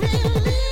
feel.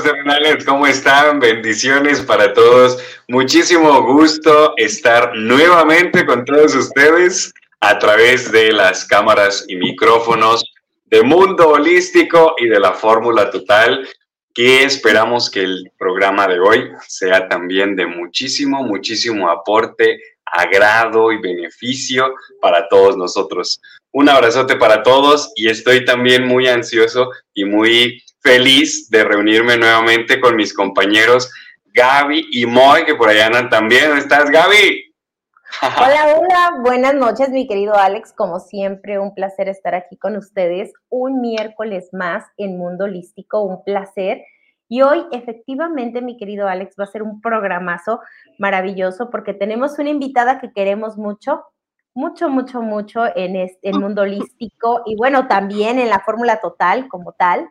Terrenales, ¿cómo están? Bendiciones para todos. Muchísimo gusto estar nuevamente con todos ustedes a través de las cámaras y micrófonos de Mundo Holístico y de la Fórmula Total, que esperamos que el programa de hoy sea también de muchísimo, muchísimo aporte, agrado y beneficio para todos nosotros. Un abrazote para todos y estoy también muy ansioso y muy feliz de reunirme nuevamente con mis compañeros Gaby y Moy, que por allá andan también. ¿Estás, Gaby? Hola, hola, buenas noches, mi querido Alex. Como siempre, un placer estar aquí con ustedes un miércoles más en Mundo Holístico, un placer. Y hoy, efectivamente, mi querido Alex, va a ser un programazo maravilloso porque tenemos una invitada que queremos mucho, mucho, mucho, mucho en este Mundo Holístico y bueno, también en la Fórmula Total como tal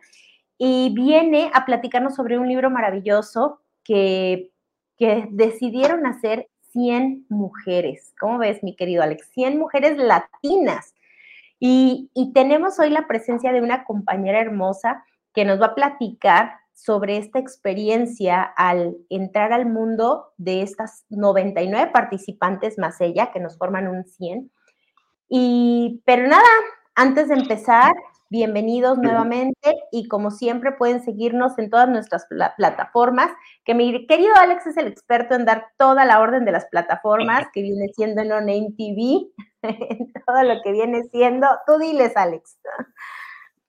y viene a platicarnos sobre un libro maravilloso que, que decidieron hacer 100 mujeres. ¿Cómo ves, mi querido Alex? 100 mujeres latinas. Y, y, tenemos hoy la presencia de una compañera hermosa que nos va a platicar sobre esta experiencia al entrar al mundo de estas 99 participantes más ella, que nos forman un 100. Y, pero nada, antes de empezar, bienvenidos nuevamente y como siempre pueden seguirnos en todas nuestras plataformas, que mi querido Alex es el experto en dar toda la orden de las plataformas, que viene siendo No Name TV, en todo lo que viene siendo. Tú diles, Alex.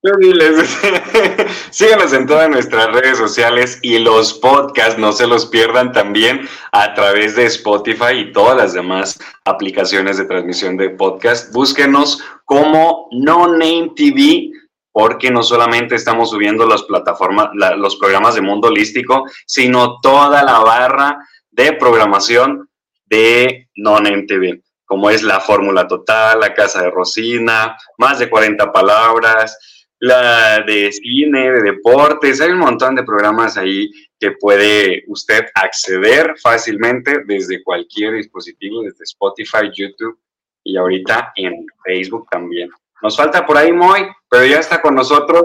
Diles. Síganos en todas nuestras redes sociales y los podcasts, no se los pierdan también a través de Spotify y todas las demás aplicaciones de transmisión de podcast. Búsquenos como No Name TV porque no solamente estamos subiendo las plataformas, los programas de Mundo Holístico, sino toda la barra de programación de Non-MTV, como es la Fórmula Total, la Casa de Rosina, más de 40 palabras, la de cine, de deportes, hay un montón de programas ahí que puede usted acceder fácilmente desde cualquier dispositivo, desde Spotify, YouTube y ahorita en Facebook también. Nos falta por ahí Moy, pero ya está con nosotros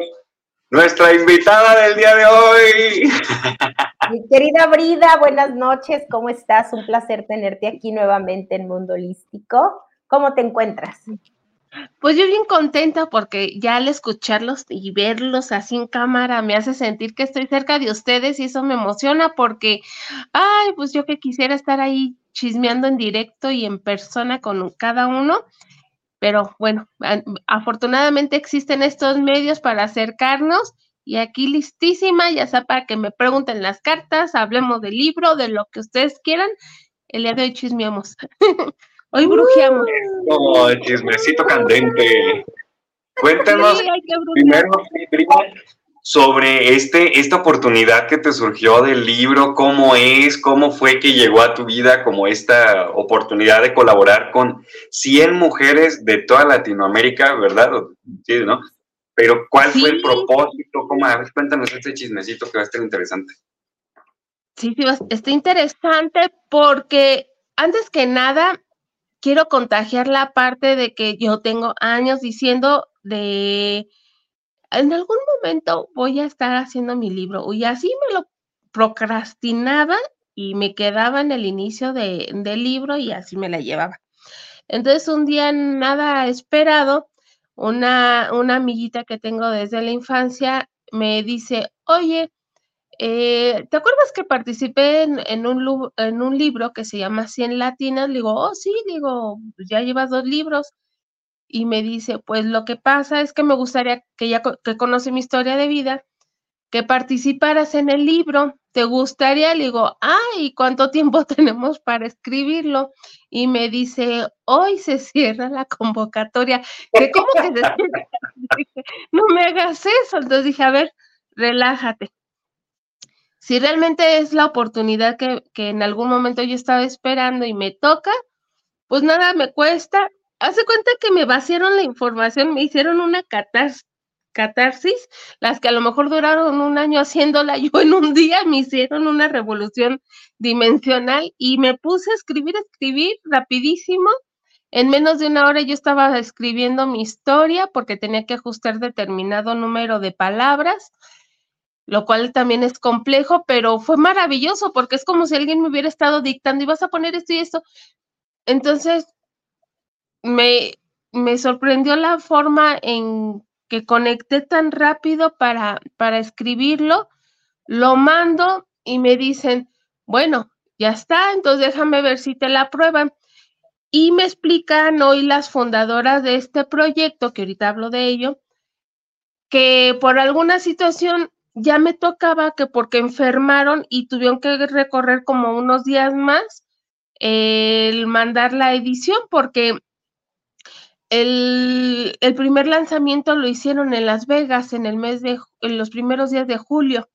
nuestra invitada del día de hoy. Mi querida Brida, buenas noches, ¿cómo estás? Un placer tenerte aquí nuevamente en Mundo Holístico. ¿Cómo te encuentras? Pues yo bien contenta porque ya al escucharlos y verlos así en cámara me hace sentir que estoy cerca de ustedes y eso me emociona porque, ay, pues yo que quisiera estar ahí chismeando en directo y en persona con cada uno pero bueno, afortunadamente existen estos medios para acercarnos y aquí listísima, ya sea para que me pregunten las cartas, hablemos del libro, de lo que ustedes quieran. El día de hoy chismeamos. hoy brujeamos. Oh, chismecito candente. Cuéntanos primero, sobre este, esta oportunidad que te surgió del libro, cómo es, cómo fue que llegó a tu vida como esta oportunidad de colaborar con 100 mujeres de toda Latinoamérica, ¿verdad? Sí, ¿no? Pero ¿cuál fue el propósito? ¿Cómo? A ver, cuéntanos ese chismecito que va a estar interesante. Sí, sí, está interesante porque antes que nada quiero contagiar la parte de que yo tengo años diciendo de en algún momento voy a estar haciendo mi libro y así me lo procrastinaba y me quedaba en el inicio de, del libro y así me la llevaba. Entonces un día nada esperado, una, una amiguita que tengo desde la infancia me dice, oye, eh, ¿te acuerdas que participé en, un, libro que se llama Cien Latinas? Le digo, oh sí, digo, pues ya llevas dos libros y me dice, pues lo que pasa es que me gustaría que ya que conoce mi historia de vida, que participaras en el libro. ¿Te gustaría? Le digo, ay, ¿cuánto tiempo tenemos para escribirlo? Y me dice, hoy se cierra la convocatoria. ¿Cómo que no me hagas eso. Entonces dije, a ver, relájate. Si realmente es la oportunidad que, que en algún momento yo estaba esperando y me toca, pues nada me cuesta. Hace cuenta que me vaciaron la información, me hicieron una catarsis, catarsis, las que a lo mejor duraron un año haciéndola, yo en un día me hicieron una revolución dimensional y me puse a escribir, escribir rapidísimo. En menos de una hora yo estaba escribiendo mi historia porque tenía que ajustar determinado número de palabras, lo cual también es complejo, pero fue maravilloso porque es como si alguien me hubiera estado dictando y vas a poner esto y esto. Entonces, me, me sorprendió la forma en que conecté tan rápido para, para escribirlo, lo mando y me dicen, bueno, ya está, entonces déjame ver si te la aprueban. Y me explican hoy las fundadoras de este proyecto, que ahorita hablo de ello, que por alguna situación ya me tocaba que porque enfermaron y tuvieron que recorrer como unos días más el mandar la edición, porque el, primer lanzamiento lo hicieron en Las Vegas en el mes de, en los primeros días de julio.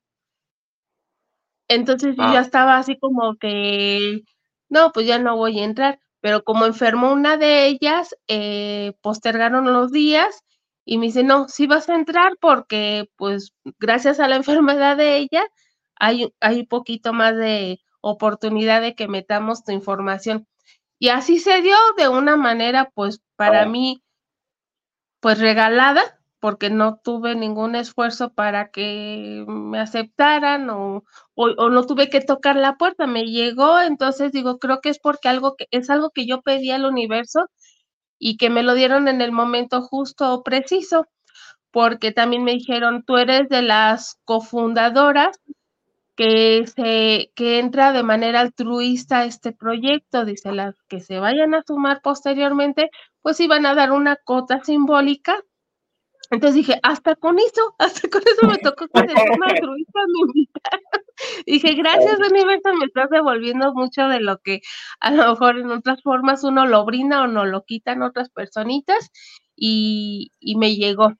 Entonces yo ya ah. estaba así como que, no, pues ya no voy a entrar. Pero como enfermó una de ellas, eh, postergaron los días y me dice, no, sí vas a entrar porque pues gracias a la enfermedad de ella hay, hay un poquito más de oportunidad de que metamos tu información. Y así se dio de una manera, pues para mí, pues regalada, porque no tuve ningún esfuerzo para que me aceptaran o, o, no tuve que tocar la puerta, me llegó, entonces digo, creo que es porque algo que es algo que yo pedí al universo y que me lo dieron en el momento justo o preciso, porque también me dijeron, tú eres de las cofundadoras que se que entra de manera altruista a este proyecto, dice las que se vayan a sumar posteriormente, pues iban a dar una cota simbólica. Entonces dije, hasta con eso, hasta con eso me tocó que de forma altruista me invitaron. Dije, gracias universo, me estás devolviendo mucho de lo que a lo mejor en otras formas uno lo brinda o no lo quitan otras personitas y, y me llegó.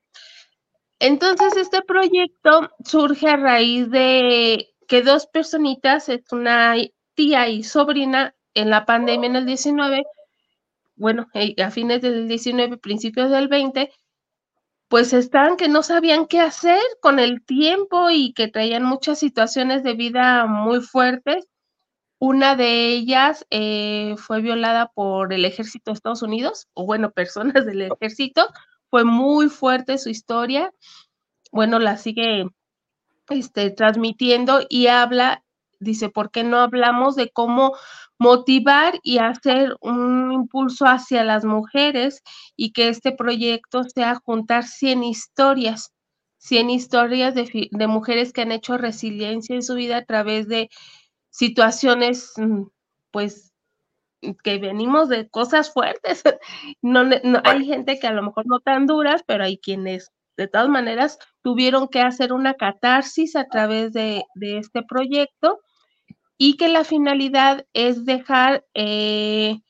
Entonces, este proyecto surge a raíz de que dos personitas, es una tía y sobrina, en la pandemia en el 19, bueno, eh, a fines del 19, principios del 20, pues estaban que no sabían qué hacer con el tiempo y que traían muchas situaciones de vida muy fuertes. Una de ellas eh, fue violada por el ejército de Estados Unidos, o bueno, personas del ejército. Fue muy fuerte su historia. Bueno, la sigue este, transmitiendo y habla, dice, ¿por qué no hablamos de cómo motivar y hacer un impulso hacia las mujeres y que este proyecto sea juntar 100 historias, 100 historias de, de mujeres que han hecho resiliencia en su vida a través de situaciones, mm, pues, que venimos de cosas fuertes. No, no, hay gente que a lo mejor no tan duras, pero hay quienes de todas maneras, tuvieron que hacer una catarsis a través de, este proyecto y que la finalidad es dejar eh,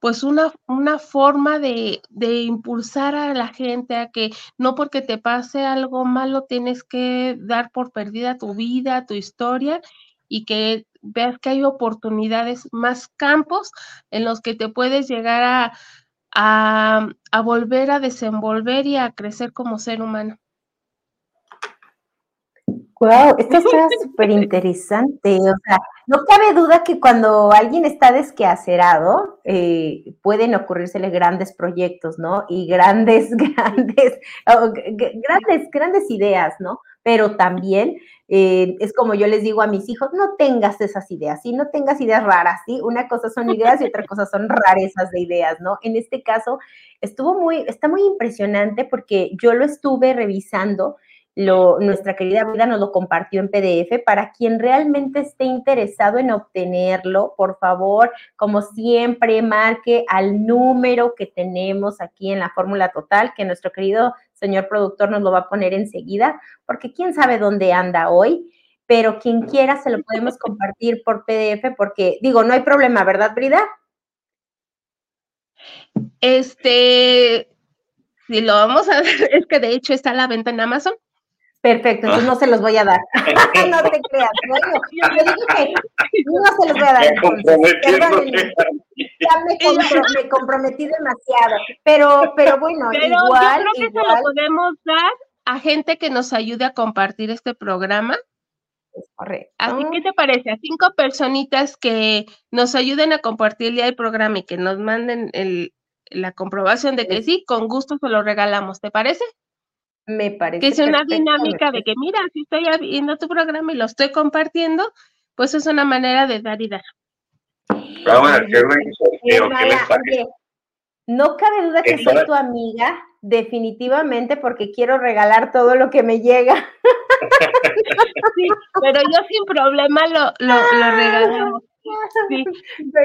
pues una, una forma de, de, impulsar a la gente a que no porque te pase algo malo tienes que dar por perdida tu vida, tu historia y que veas que hay oportunidades, más campos en los que te puedes llegar a, a, volver a desenvolver y a crecer como ser humano. Wow, esto está súper interesante. O sea, no cabe duda que cuando alguien está desquacerado, eh, pueden ocurrírsele grandes proyectos, ¿no? Y grandes, grandes, grandes, grandes ideas, ¿no? Pero también eh, es como yo les digo a mis hijos, no tengas esas ideas, ¿sí? No tengas ideas raras, ¿sí? Una cosa son ideas y otra cosa son rarezas de ideas, ¿no? En este caso, estuvo muy, está muy impresionante porque yo lo estuve revisando nuestra querida vida nos lo compartió en PDF. Para quien realmente esté interesado en obtenerlo, por favor, como siempre, marque al número que tenemos aquí en la fórmula total, que nuestro querido señor productor nos lo va a poner enseguida, porque quién sabe dónde anda hoy. Pero quien quiera se lo podemos compartir por PDF, porque digo, no hay problema, ¿verdad, Brida? Este, si lo vamos a ver, es que de hecho está a la venta en Amazon. Perfecto, entonces no se los voy a dar. no te creas. Bueno, yo digo que no se los voy a dar. Entonces. Ya me, comprometí demasiado. Pero, pero bueno, pero igual. Yo creo que se lo podemos dar a gente que nos ayude a compartir este programa. Es correcto. Así que te parece, a cinco personitas que nos ayuden a compartir el día del programa y que nos manden el, la comprobación de que sí, con gusto se lo regalamos, ¿te parece? Me parece. Que es una dinámica de que, mira, si estoy viendo tu programa y lo estoy compartiendo, pues es una manera de dar y dar. Vamos a hacer un sorteo, ¿qué les parece? No cabe duda que soy tu amiga, definitivamente, porque quiero regalar todo lo que me llega. Sí, pero yo sin problema lo, lo, lo regalamos. Sí,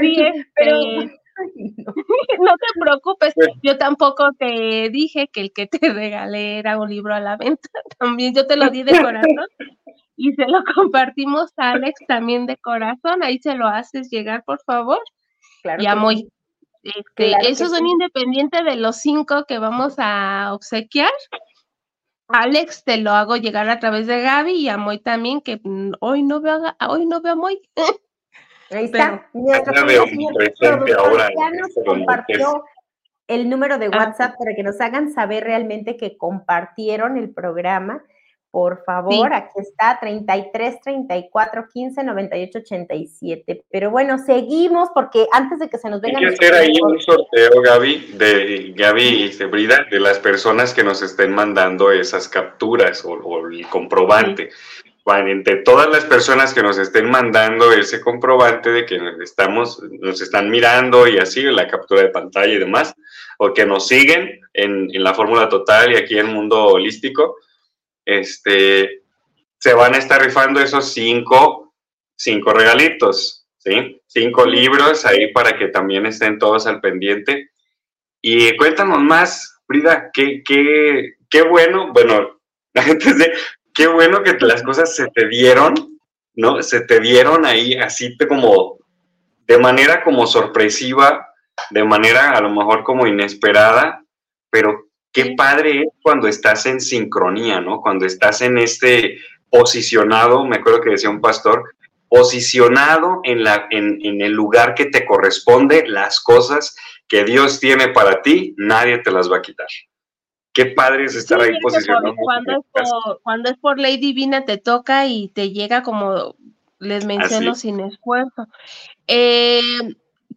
sí, este, no. te preocupes, yo tampoco te dije que el que te regalé era un libro a la venta, también yo te lo di de corazón y se lo compartimos a Alex también de corazón, ahí se lo haces llegar, por favor. Claro y a muy, este, esos son independientes de los cinco que vamos a obsequiar. Alex te lo hago llegar a través de Gaby y a Moy también, que mm, hoy no veo a, hoy no veo a Moy. Ahí está. ahora ya nos compartió el número de ah, WhatsApp para que nos hagan saber realmente que compartieron el programa. Por favor, aquí está 33 34 15 98 87. Pero bueno, seguimos porque antes de que se nos venga. Hay que hacer ahí un sorteo, Gaby, de Gaby y Brida, de las personas que nos estén mandando esas capturas o, el comprobante entre todas las personas que nos estén mandando ese comprobante de que estamos, nos están mirando y así, la captura de pantalla y demás, o que nos siguen en, la fórmula total y aquí en mundo holístico, este, se van a estar rifando esos cinco, cinco regalitos, ¿sí? Cinco libros ahí para que también estén todos al pendiente. Y cuéntanos más, Frida, qué, qué, qué bueno, bueno, antes de, qué bueno que las cosas se te dieron, ¿no? Se te dieron ahí así como de manera como sorpresiva, de manera a lo mejor como inesperada, pero qué padre es cuando estás en sincronía, ¿no? Cuando estás en este posicionado, me acuerdo que decía un pastor, posicionado en, la, en, en el lugar que te corresponde, las cosas que Dios tiene para ti, nadie te las va a quitar qué padre es estar ahí posicionado. Cuando es, por, cuando es por ley divina te toca y te llega como les menciono sin esfuerzo. Eh,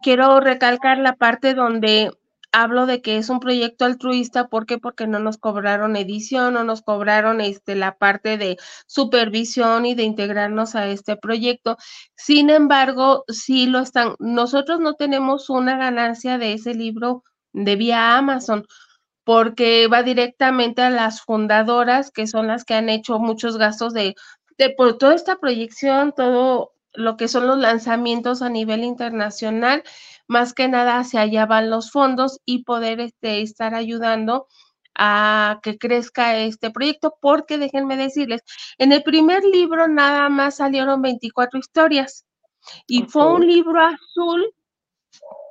quiero recalcar la parte donde hablo de que es un proyecto altruista, ¿por qué? Porque no nos cobraron edición, no nos cobraron este, la parte de supervisión y de integrarnos a este proyecto. Sin embargo, sí lo están, nosotros no tenemos una ganancia de ese libro de vía Amazon porque va directamente a las fundadoras, que son las que han hecho muchos gastos de, de por toda esta proyección, todo lo que son los lanzamientos a nivel internacional, más que nada hacia allá van los fondos y poder este, estar ayudando a que crezca este proyecto, porque déjenme decirles, en el primer libro nada más salieron 24 historias y fue un libro azul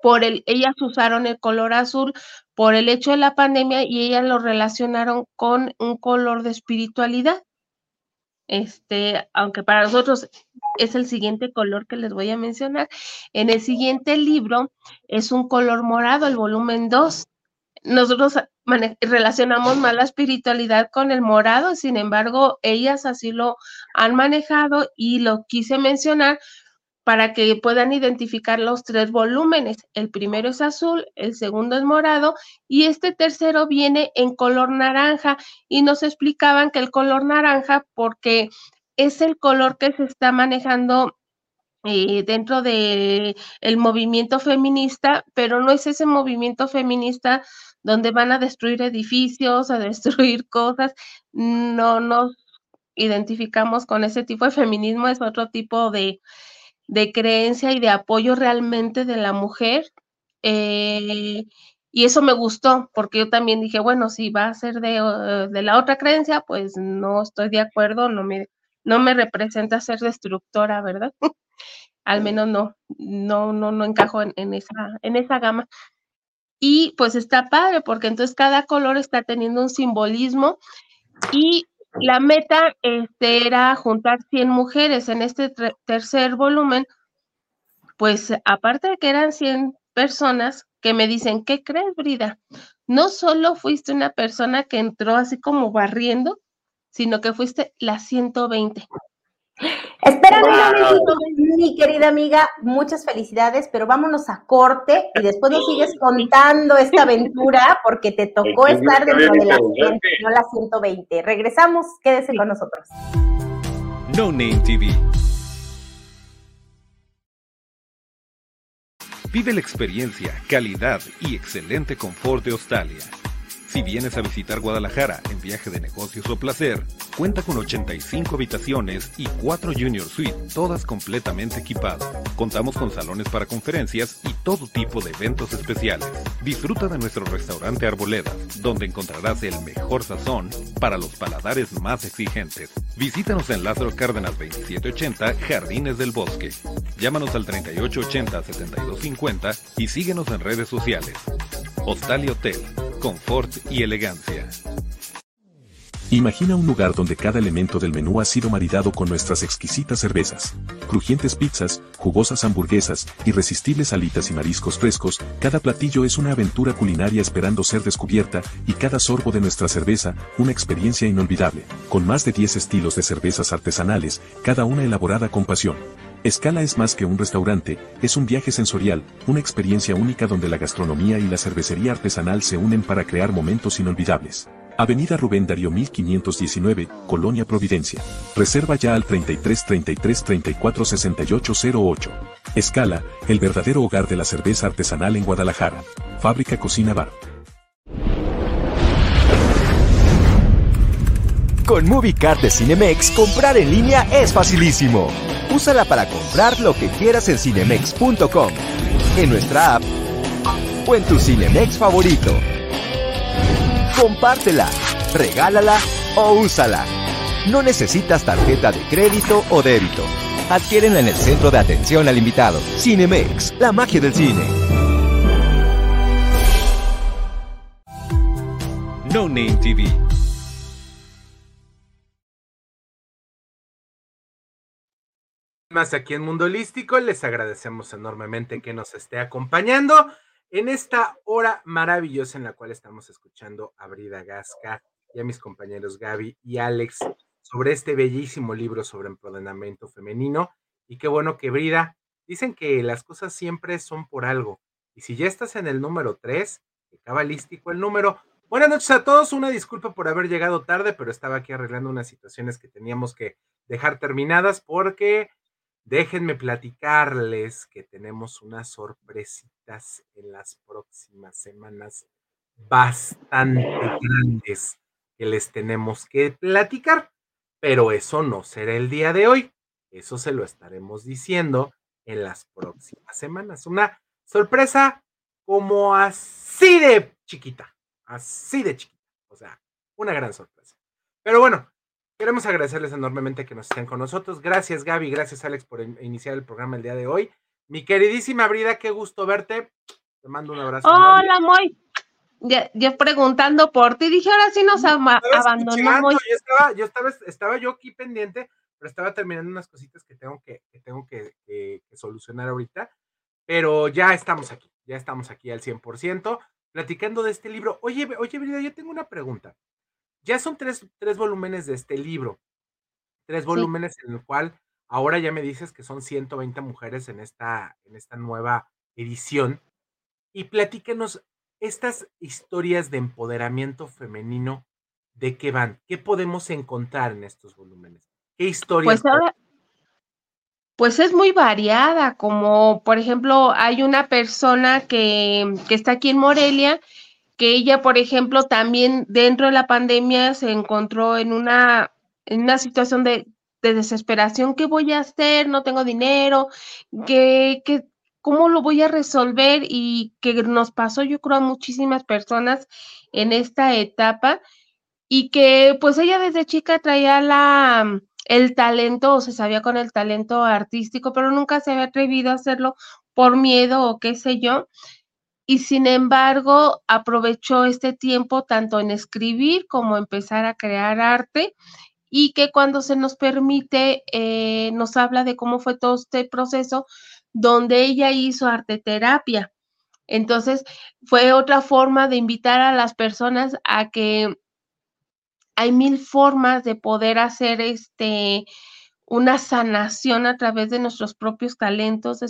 por el, ellas usaron el color azul por el hecho de la pandemia y ellas lo relacionaron con un color de espiritualidad. Este, aunque para nosotros es el siguiente color que les voy a mencionar. En el siguiente libro es un color morado, el volumen 2. Nosotros relacionamos más la espiritualidad con el morado, sin embargo, ellas así lo han manejado y lo quise mencionar para que puedan identificar los tres volúmenes. El primero es azul, el segundo es morado y este tercero viene en color naranja y nos explicaban que el color naranja porque es el color que se está manejando eh, dentro del el movimiento feminista, pero no es ese movimiento feminista donde van a destruir edificios, a destruir cosas, no nos identificamos con ese tipo de feminismo, es otro tipo de, de creencia y de apoyo realmente de la mujer. Eh, y eso me gustó, porque yo también dije, bueno, si va a ser de, de, la otra creencia, pues no estoy de acuerdo, no me, no me representa ser destructora, ¿verdad? Al menos no, no, no, no encajo en, en, esa, en esa gama. Y pues está padre, porque entonces cada color está teniendo un simbolismo y la meta este, era juntar 100 mujeres en este tercer volumen, pues aparte de que eran 100 personas que me dicen, ¿qué crees, Brida? No solo fuiste una persona que entró así como barriendo, sino que fuiste la 120. Espérame mi querida amiga, muchas felicidades, pero vámonos a corte y después nos sigues contando esta aventura porque te tocó estar dentro de la 100, no la 120. Regresamos, quédese con nosotros. No Name TV. Vive la experiencia, calidad y excelente confort de Australia. Si vienes a visitar Guadalajara en viaje de negocios o placer, cuenta con 85 habitaciones y 4 Junior Suite, todas completamente equipadas. Contamos con salones para conferencias y todo tipo de eventos especiales. Disfruta de nuestro restaurante Arboleda, donde encontrarás el mejor sazón para los paladares más exigentes. Visítanos en Lázaro Cárdenas 2780, Jardines del Bosque. Llámanos al 3880-7250 y síguenos en redes sociales. Hostal y Hotel confort y elegancia. Imagina un lugar donde cada elemento del menú ha sido maridado con nuestras exquisitas cervezas, crujientes pizzas, jugosas hamburguesas, irresistibles alitas y mariscos frescos, cada platillo es una aventura culinaria esperando ser descubierta, y cada sorbo de nuestra cerveza, una experiencia inolvidable, con más de 10 estilos de cervezas artesanales, cada una elaborada con pasión. Escala es más que un restaurante, es un viaje sensorial, una experiencia única donde la gastronomía y la cervecería artesanal se unen para crear momentos inolvidables. Avenida Rubén Darío 1519, Colonia Providencia. Reserva ya al 33 33 34 68 08. Escala, el verdadero hogar de la cerveza artesanal en Guadalajara. Fábrica Cocina Bar. Con MovieCard de Cinemex, comprar en línea es facilísimo. Úsala para comprar lo que quieras en cinemex.com, en nuestra app o en tu Cinemex favorito. Compártela, regálala o úsala. No necesitas tarjeta de crédito o débito. Adquiérenla en el centro de atención al invitado. Cinemex, la magia del cine. No Name TV más aquí en Mundo Holístico. Les agradecemos enormemente que nos esté acompañando en esta hora maravillosa en la cual estamos escuchando a Brida Gasca y a mis compañeros Gaby y Alex sobre este bellísimo libro sobre empoderamiento femenino. Y qué bueno que Brida, dicen que las cosas siempre son por algo. Y si ya estás en el número 3, que cabalístico el número. Buenas noches a todos, una disculpa por haber llegado tarde, pero estaba aquí arreglando unas situaciones que teníamos que dejar terminadas porque Déjenme platicarles que tenemos unas sorpresitas en las próximas semanas bastante grandes que les tenemos que platicar, pero eso no será el día de hoy. Eso se lo estaremos diciendo en las próximas semanas. Una sorpresa como así de chiquita, así de chiquita. O sea, una gran sorpresa. Pero bueno, Queremos agradecerles enormemente que nos estén con nosotros. Gracias, Gaby. Gracias, Alex, por iniciar el programa el día de hoy. Mi queridísima Brida, qué gusto verte. Te mando un abrazo. Hola, Moy. Ya, preguntando por ti, dije, ahora sí nos abandonamos. Yo, estaba, yo estaba, estaba yo aquí pendiente, pero estaba terminando unas cositas que tengo que, que tengo que, que, solucionar ahorita. Pero ya estamos aquí, ya estamos aquí al 100%, platicando de este libro. Oye, oye, Brida, yo tengo una pregunta. Ya son tres, volúmenes de este libro, tres volúmenes en el cual ahora ya me dices que son 120 mujeres en esta, en esta nueva edición. Y platíquenos estas historias de empoderamiento femenino, ¿de qué van? ¿Qué podemos encontrar en estos volúmenes? ¿Qué historias? Pues, pues es muy variada, como por ejemplo hay una persona que, que está aquí en Morelia que ella, por ejemplo, también dentro de la pandemia se encontró en una, en una situación de, desesperación, ¿qué voy a hacer? No tengo dinero, ¿qué, qué, cómo lo voy a resolver? Y que nos pasó, yo creo, a muchísimas personas en esta etapa y que pues ella desde chica traía la, el talento o se sabía con el talento artístico, pero nunca se había atrevido a hacerlo por miedo o qué sé yo y sin embargo aprovechó este tiempo tanto en escribir como empezar a crear arte y que cuando se nos permite, eh, nos habla de cómo fue todo este proceso donde ella hizo arte terapia. Entonces, fue otra forma de invitar a las personas a que hay mil formas de poder hacer este una sanación a través de nuestros propios talentos, de,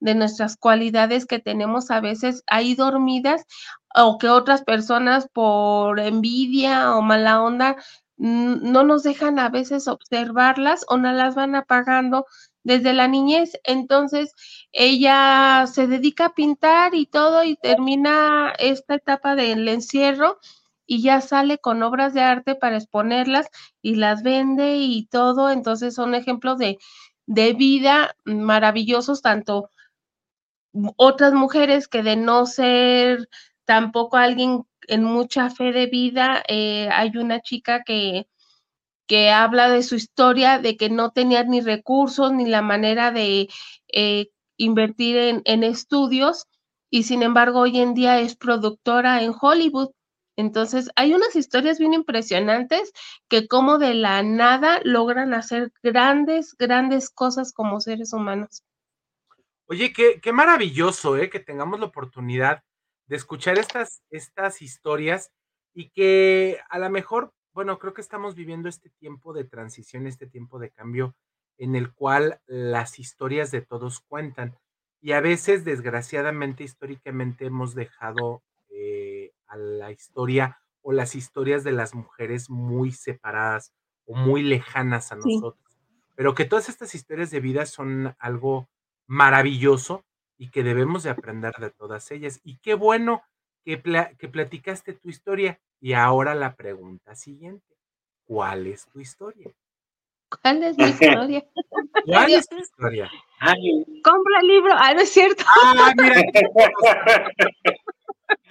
de, nuestras cualidades que tenemos a veces ahí dormidas o que otras personas por envidia o mala onda no nos dejan a veces observarlas o no las van apagando desde la niñez. Entonces, ella se dedica a pintar y todo y termina esta etapa del encierro y ya sale con obras de arte para exponerlas y las vende y todo. Entonces, son ejemplos de, de vida maravillosos, tanto otras mujeres que de no ser tampoco alguien en mucha fe de vida, eh, hay una chica que, que habla de su historia, de que no tenía ni recursos ni la manera de eh, invertir en, en, estudios y sin embargo hoy en día es productora en Hollywood. Entonces hay unas historias bien impresionantes que como de la nada logran hacer grandes, grandes cosas como seres humanos. Oye, qué, qué maravilloso, ¿eh? Que tengamos la oportunidad de escuchar estas, estas historias y que a lo mejor, bueno, creo que estamos viviendo este tiempo de transición, este tiempo de cambio en el cual las historias de todos cuentan. Y a veces, desgraciadamente, históricamente hemos dejado eh, a la historia o las historias de las mujeres muy separadas o muy lejanas a nosotros. Pero que todas estas historias de vida son algo maravilloso y que debemos de aprender de todas ellas. Y qué bueno que, que platicaste tu historia. Y ahora la pregunta siguiente, ¿cuál es tu historia? ¿Cuál es mi historia? ¿Cuál es tu historia? Compra el libro. Ah, no es cierto. Ah, mira.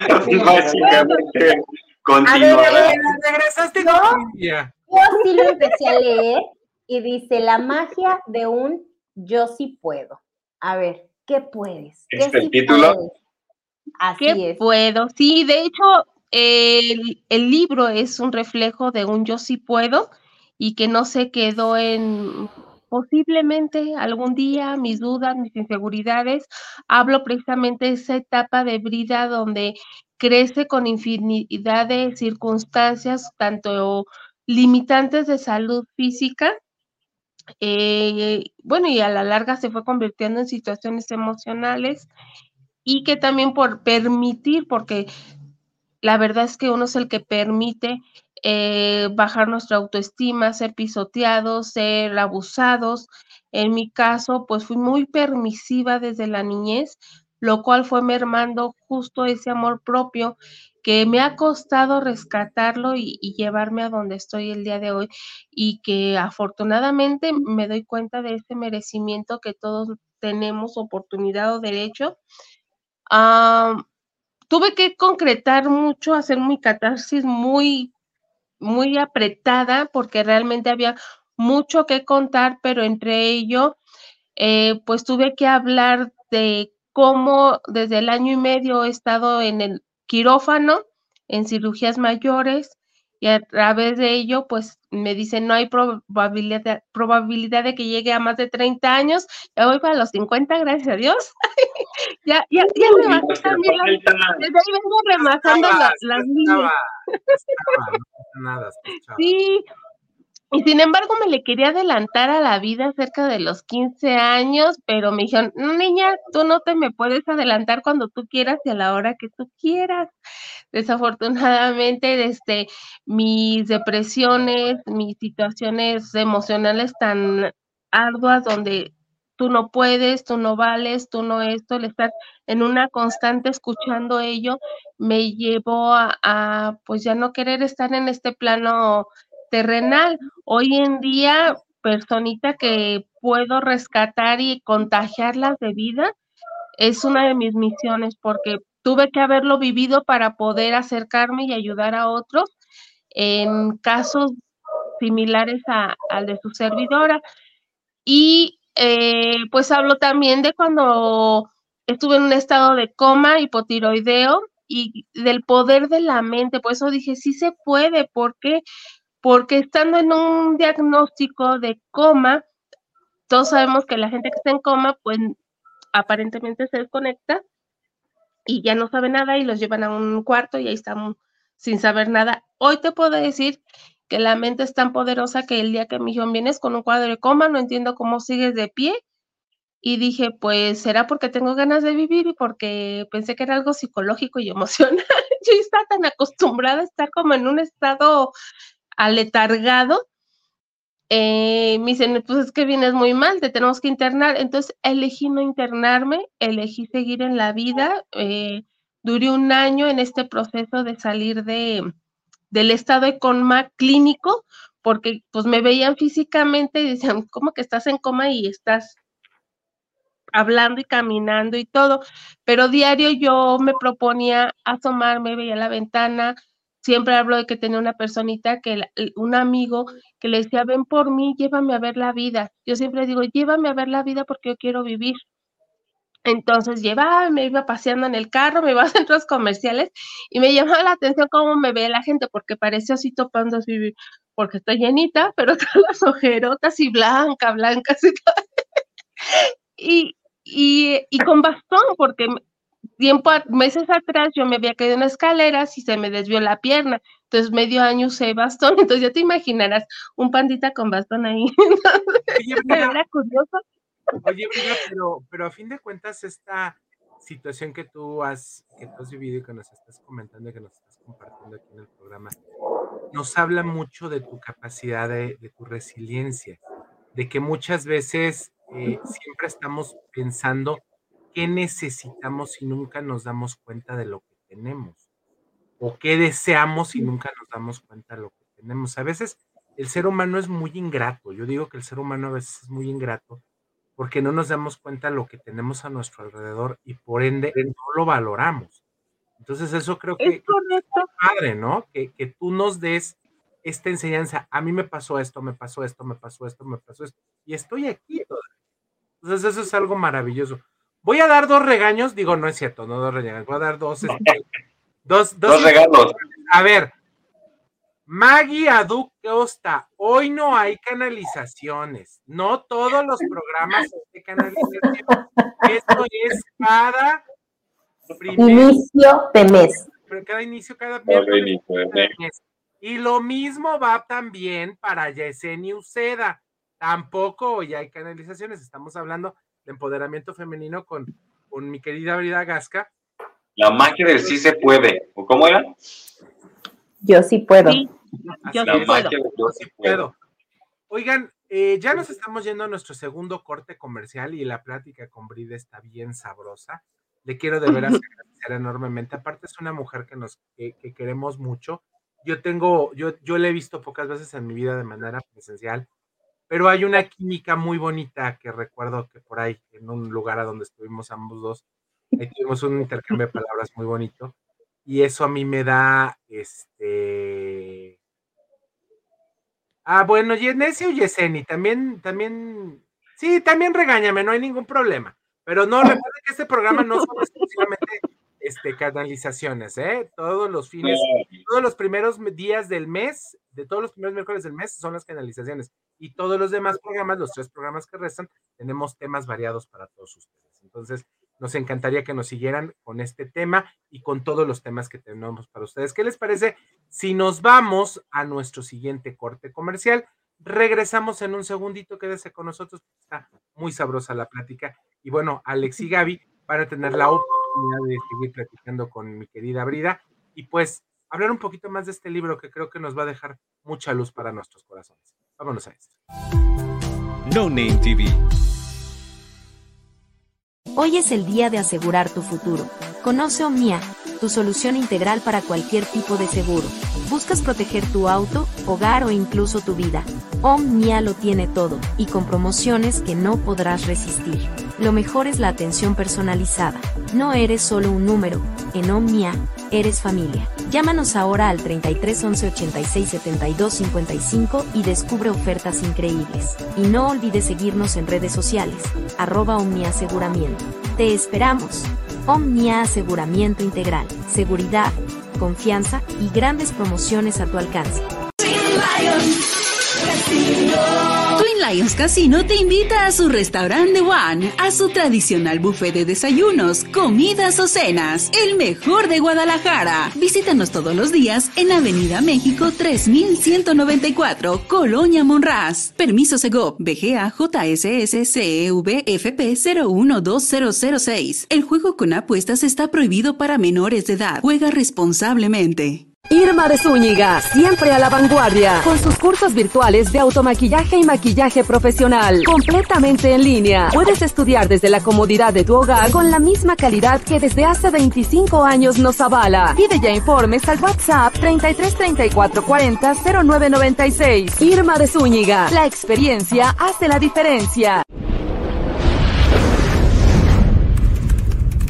Básicamente, continuará. regresaste yo, yo sí lo empecé a leer y dice la magia de un yo sí puedo. A ver, ¿Qué puedes? ¿Qué ¿Este título? Así ¿Qué puedo? Sí, de hecho, el, el, libro es un reflejo de un yo sí puedo y que no se quedó en posiblemente algún día mis dudas, mis inseguridades. Hablo precisamente de esa etapa de vida donde crece con infinidad de circunstancias, tanto limitantes de salud física eh, bueno, y a la larga se fue convirtiendo en situaciones emocionales y que también por permitir, porque la verdad es que uno es el que permite eh, bajar nuestra autoestima, ser pisoteados, ser abusados. En mi caso, pues fui muy permisiva desde la niñez, lo cual fue mermando justo ese amor propio que me ha costado rescatarlo y, llevarme a donde estoy el día de hoy y que afortunadamente me doy cuenta de ese merecimiento que todos tenemos oportunidad o derecho. Tuve que concretar mucho, hacer mi catarsis muy, muy apretada porque realmente había mucho que contar, pero entre ello, eh, pues tuve que hablar de cómo desde el año y medio he estado en el quirófano en cirugías mayores y a través de ello, pues me dicen, no hay probabilidad, probabilidad de que llegue a más de 30 años, ya voy para los 50, gracias a Dios. ya, ya, ya remasé también las, desde ahí vengo remasando las líneas. sí, y sin embargo me le quería adelantar a la vida cerca de los 15 años, pero me dijeron, niña, tú no te me puedes adelantar cuando tú quieras y a la hora que tú quieras. Desafortunadamente, desde mis depresiones, mis situaciones emocionales tan arduas donde tú no puedes, tú no vales, tú no esto, el estar en una constante escuchando ello, me llevó a, a pues ya no querer estar en este plano terrenal. Hoy en día, personita que puedo rescatar y contagiarlas de vida, es una de mis misiones porque tuve que haberlo vivido para poder acercarme y ayudar a otros en casos similares al de su servidora. Y eh, pues hablo también de cuando estuve en un estado de coma hipotiroideo y del poder de la mente. Por eso dije, sí se puede, porque porque estando en un diagnóstico de coma, todos sabemos que la gente que está en coma, pues aparentemente se desconecta y ya no sabe nada y los llevan a un cuarto y ahí están sin saber nada. Hoy te puedo decir que la mente es tan poderosa que el día que mi hijo vienes con un cuadro de coma, no entiendo cómo sigues de pie. Y dije, pues será porque tengo ganas de vivir y porque pensé que era algo psicológico y emocional. Yo estaba tan acostumbrada a estar como en un estado aletargado eh, me dicen, pues es que vienes muy mal, te tenemos que internar. Entonces elegí no internarme, elegí seguir en la vida. Eh, duré un año en este proceso de salir de, del estado de coma clínico, porque pues me veían físicamente y decían, ¿cómo que estás en coma y estás hablando y caminando y todo? Pero diario yo me proponía asomarme, veía la ventana, siempre hablo de que tenía una personita, que un amigo que le decía, ven por mí, llévame a ver la vida. Yo siempre digo, llévame a ver la vida porque yo quiero vivir. Entonces llevaba, me iba paseando en el carro, me iba a centros comerciales y me llamaba la atención cómo me ve la gente, porque parecía así topando así, porque estoy llenita, pero todas las ojerotas y blanca, blancas y, y, y con bastón, porque tiempo, meses atrás yo me había caído en escaleras y se me desvió la pierna. Entonces medio año usé bastón. Entonces ya te imaginarás un pandita con bastón ahí. Oye, Era curioso. Oye, pero, pero a fin de cuentas, esta situación que tú has, que tú has vivido y que nos estás comentando y que nos estás compartiendo aquí en el programa, nos habla mucho de tu capacidad, de, de tu resiliencia, de que muchas veces eh, siempre estamos pensando qué necesitamos si nunca nos damos cuenta de lo que tenemos? ¿O qué deseamos si nunca nos damos cuenta de lo que tenemos? A veces el ser humano es muy ingrato. Yo digo que el ser humano a veces es muy ingrato porque no nos damos cuenta de lo que tenemos a nuestro alrededor y por ende no lo valoramos. Entonces eso creo que es padre, ¿no? Que, que tú nos des esta enseñanza. A mí me pasó esto, me pasó esto, me pasó esto, me pasó esto. Y estoy aquí. Entonces eso es algo maravilloso. Voy a dar dos regaños, digo, no es cierto, no dos regaños, voy a dar dos, este, dos, dos, regalos. A ver, Maggie Adu Costa, hoy no hay canalizaciones, no todos los programas de canalización. Esto es cada inicio de mes. Cada inicio, cada mes. Y lo mismo va también para Yesenia Uceda. Tampoco ya hay canalizaciones, estamos hablando de empoderamiento femenino con, con mi querida Brida Gasca. La magia del sí se puede. ¿O cómo era? Yo sí puedo. yo, sí puedo. Oigan, eh, ya nos estamos yendo a nuestro segundo corte comercial y la plática con Brida está bien sabrosa. Le quiero de veras agradecer enormemente. Aparte es una mujer que nos que, queremos mucho. Yo tengo, yo, yo le he visto pocas veces en mi vida de manera presencial pero hay una química muy bonita que recuerdo que por ahí, en un lugar a donde estuvimos ambos dos, ahí tuvimos un intercambio de palabras muy bonito, y eso a mí me da, este... Ah, bueno, Yenesio y Yeseni, también, también, sí, también regáñame, no hay ningún problema, pero no, recuerden que este programa no son exclusivamente este, canalizaciones, ¿eh? Todos los fines, todos los primeros días del mes, de todos los primeros miércoles del mes son las canalizaciones. Y todos los demás programas, los tres programas que restan, tenemos temas variados para todos ustedes. Entonces, nos encantaría que nos siguieran con este tema y con todos los temas que tenemos para ustedes. ¿Qué les parece si nos vamos a nuestro siguiente corte comercial? Regresamos en un segundito, quédese con nosotros, está muy sabrosa la plática. Y bueno, Alex y Gaby van a tener la oportunidad de seguir platicando con mi querida Brida y pues hablar un poquito más de este libro que creo que nos va a dejar mucha luz para nuestros corazones. Vámonos a esto. No Name TV. Hoy es el día de asegurar tu futuro. Conoce Omnia, tu solución integral para cualquier tipo de seguro. ¿Buscas proteger tu auto, hogar o incluso tu vida? Omnia lo tiene todo, y con promociones que no podrás resistir. Lo mejor es la atención personalizada. No eres solo un número, en Omnia, eres familia. Llámanos ahora al 33 11 86 72 55 y descubre ofertas increíbles. Y no olvides seguirnos en redes sociales, arroba Omnia Aseguramiento. Te esperamos. Omnia Aseguramiento Integral, seguridad, confianza y grandes promociones a tu alcance. Lions Casino te invita a su restaurante One, a su tradicional buffet de desayunos, comidas o cenas, el mejor de Guadalajara. Visítanos todos los días en Avenida México 3194, Colonia Monraz. Permiso Segov, BGA JSS CEV FP 012006. El juego con apuestas está prohibido para menores de edad. Juega responsablemente. Irma de Zúñiga, siempre a la vanguardia, con sus cursos virtuales de automaquillaje y maquillaje profesional, completamente en línea. Puedes estudiar desde la comodidad de tu hogar con la misma calidad que desde hace 25 años nos avala. Pide ya informes al WhatsApp 33 34 40 0996. Irma de Zúñiga, la experiencia hace la diferencia.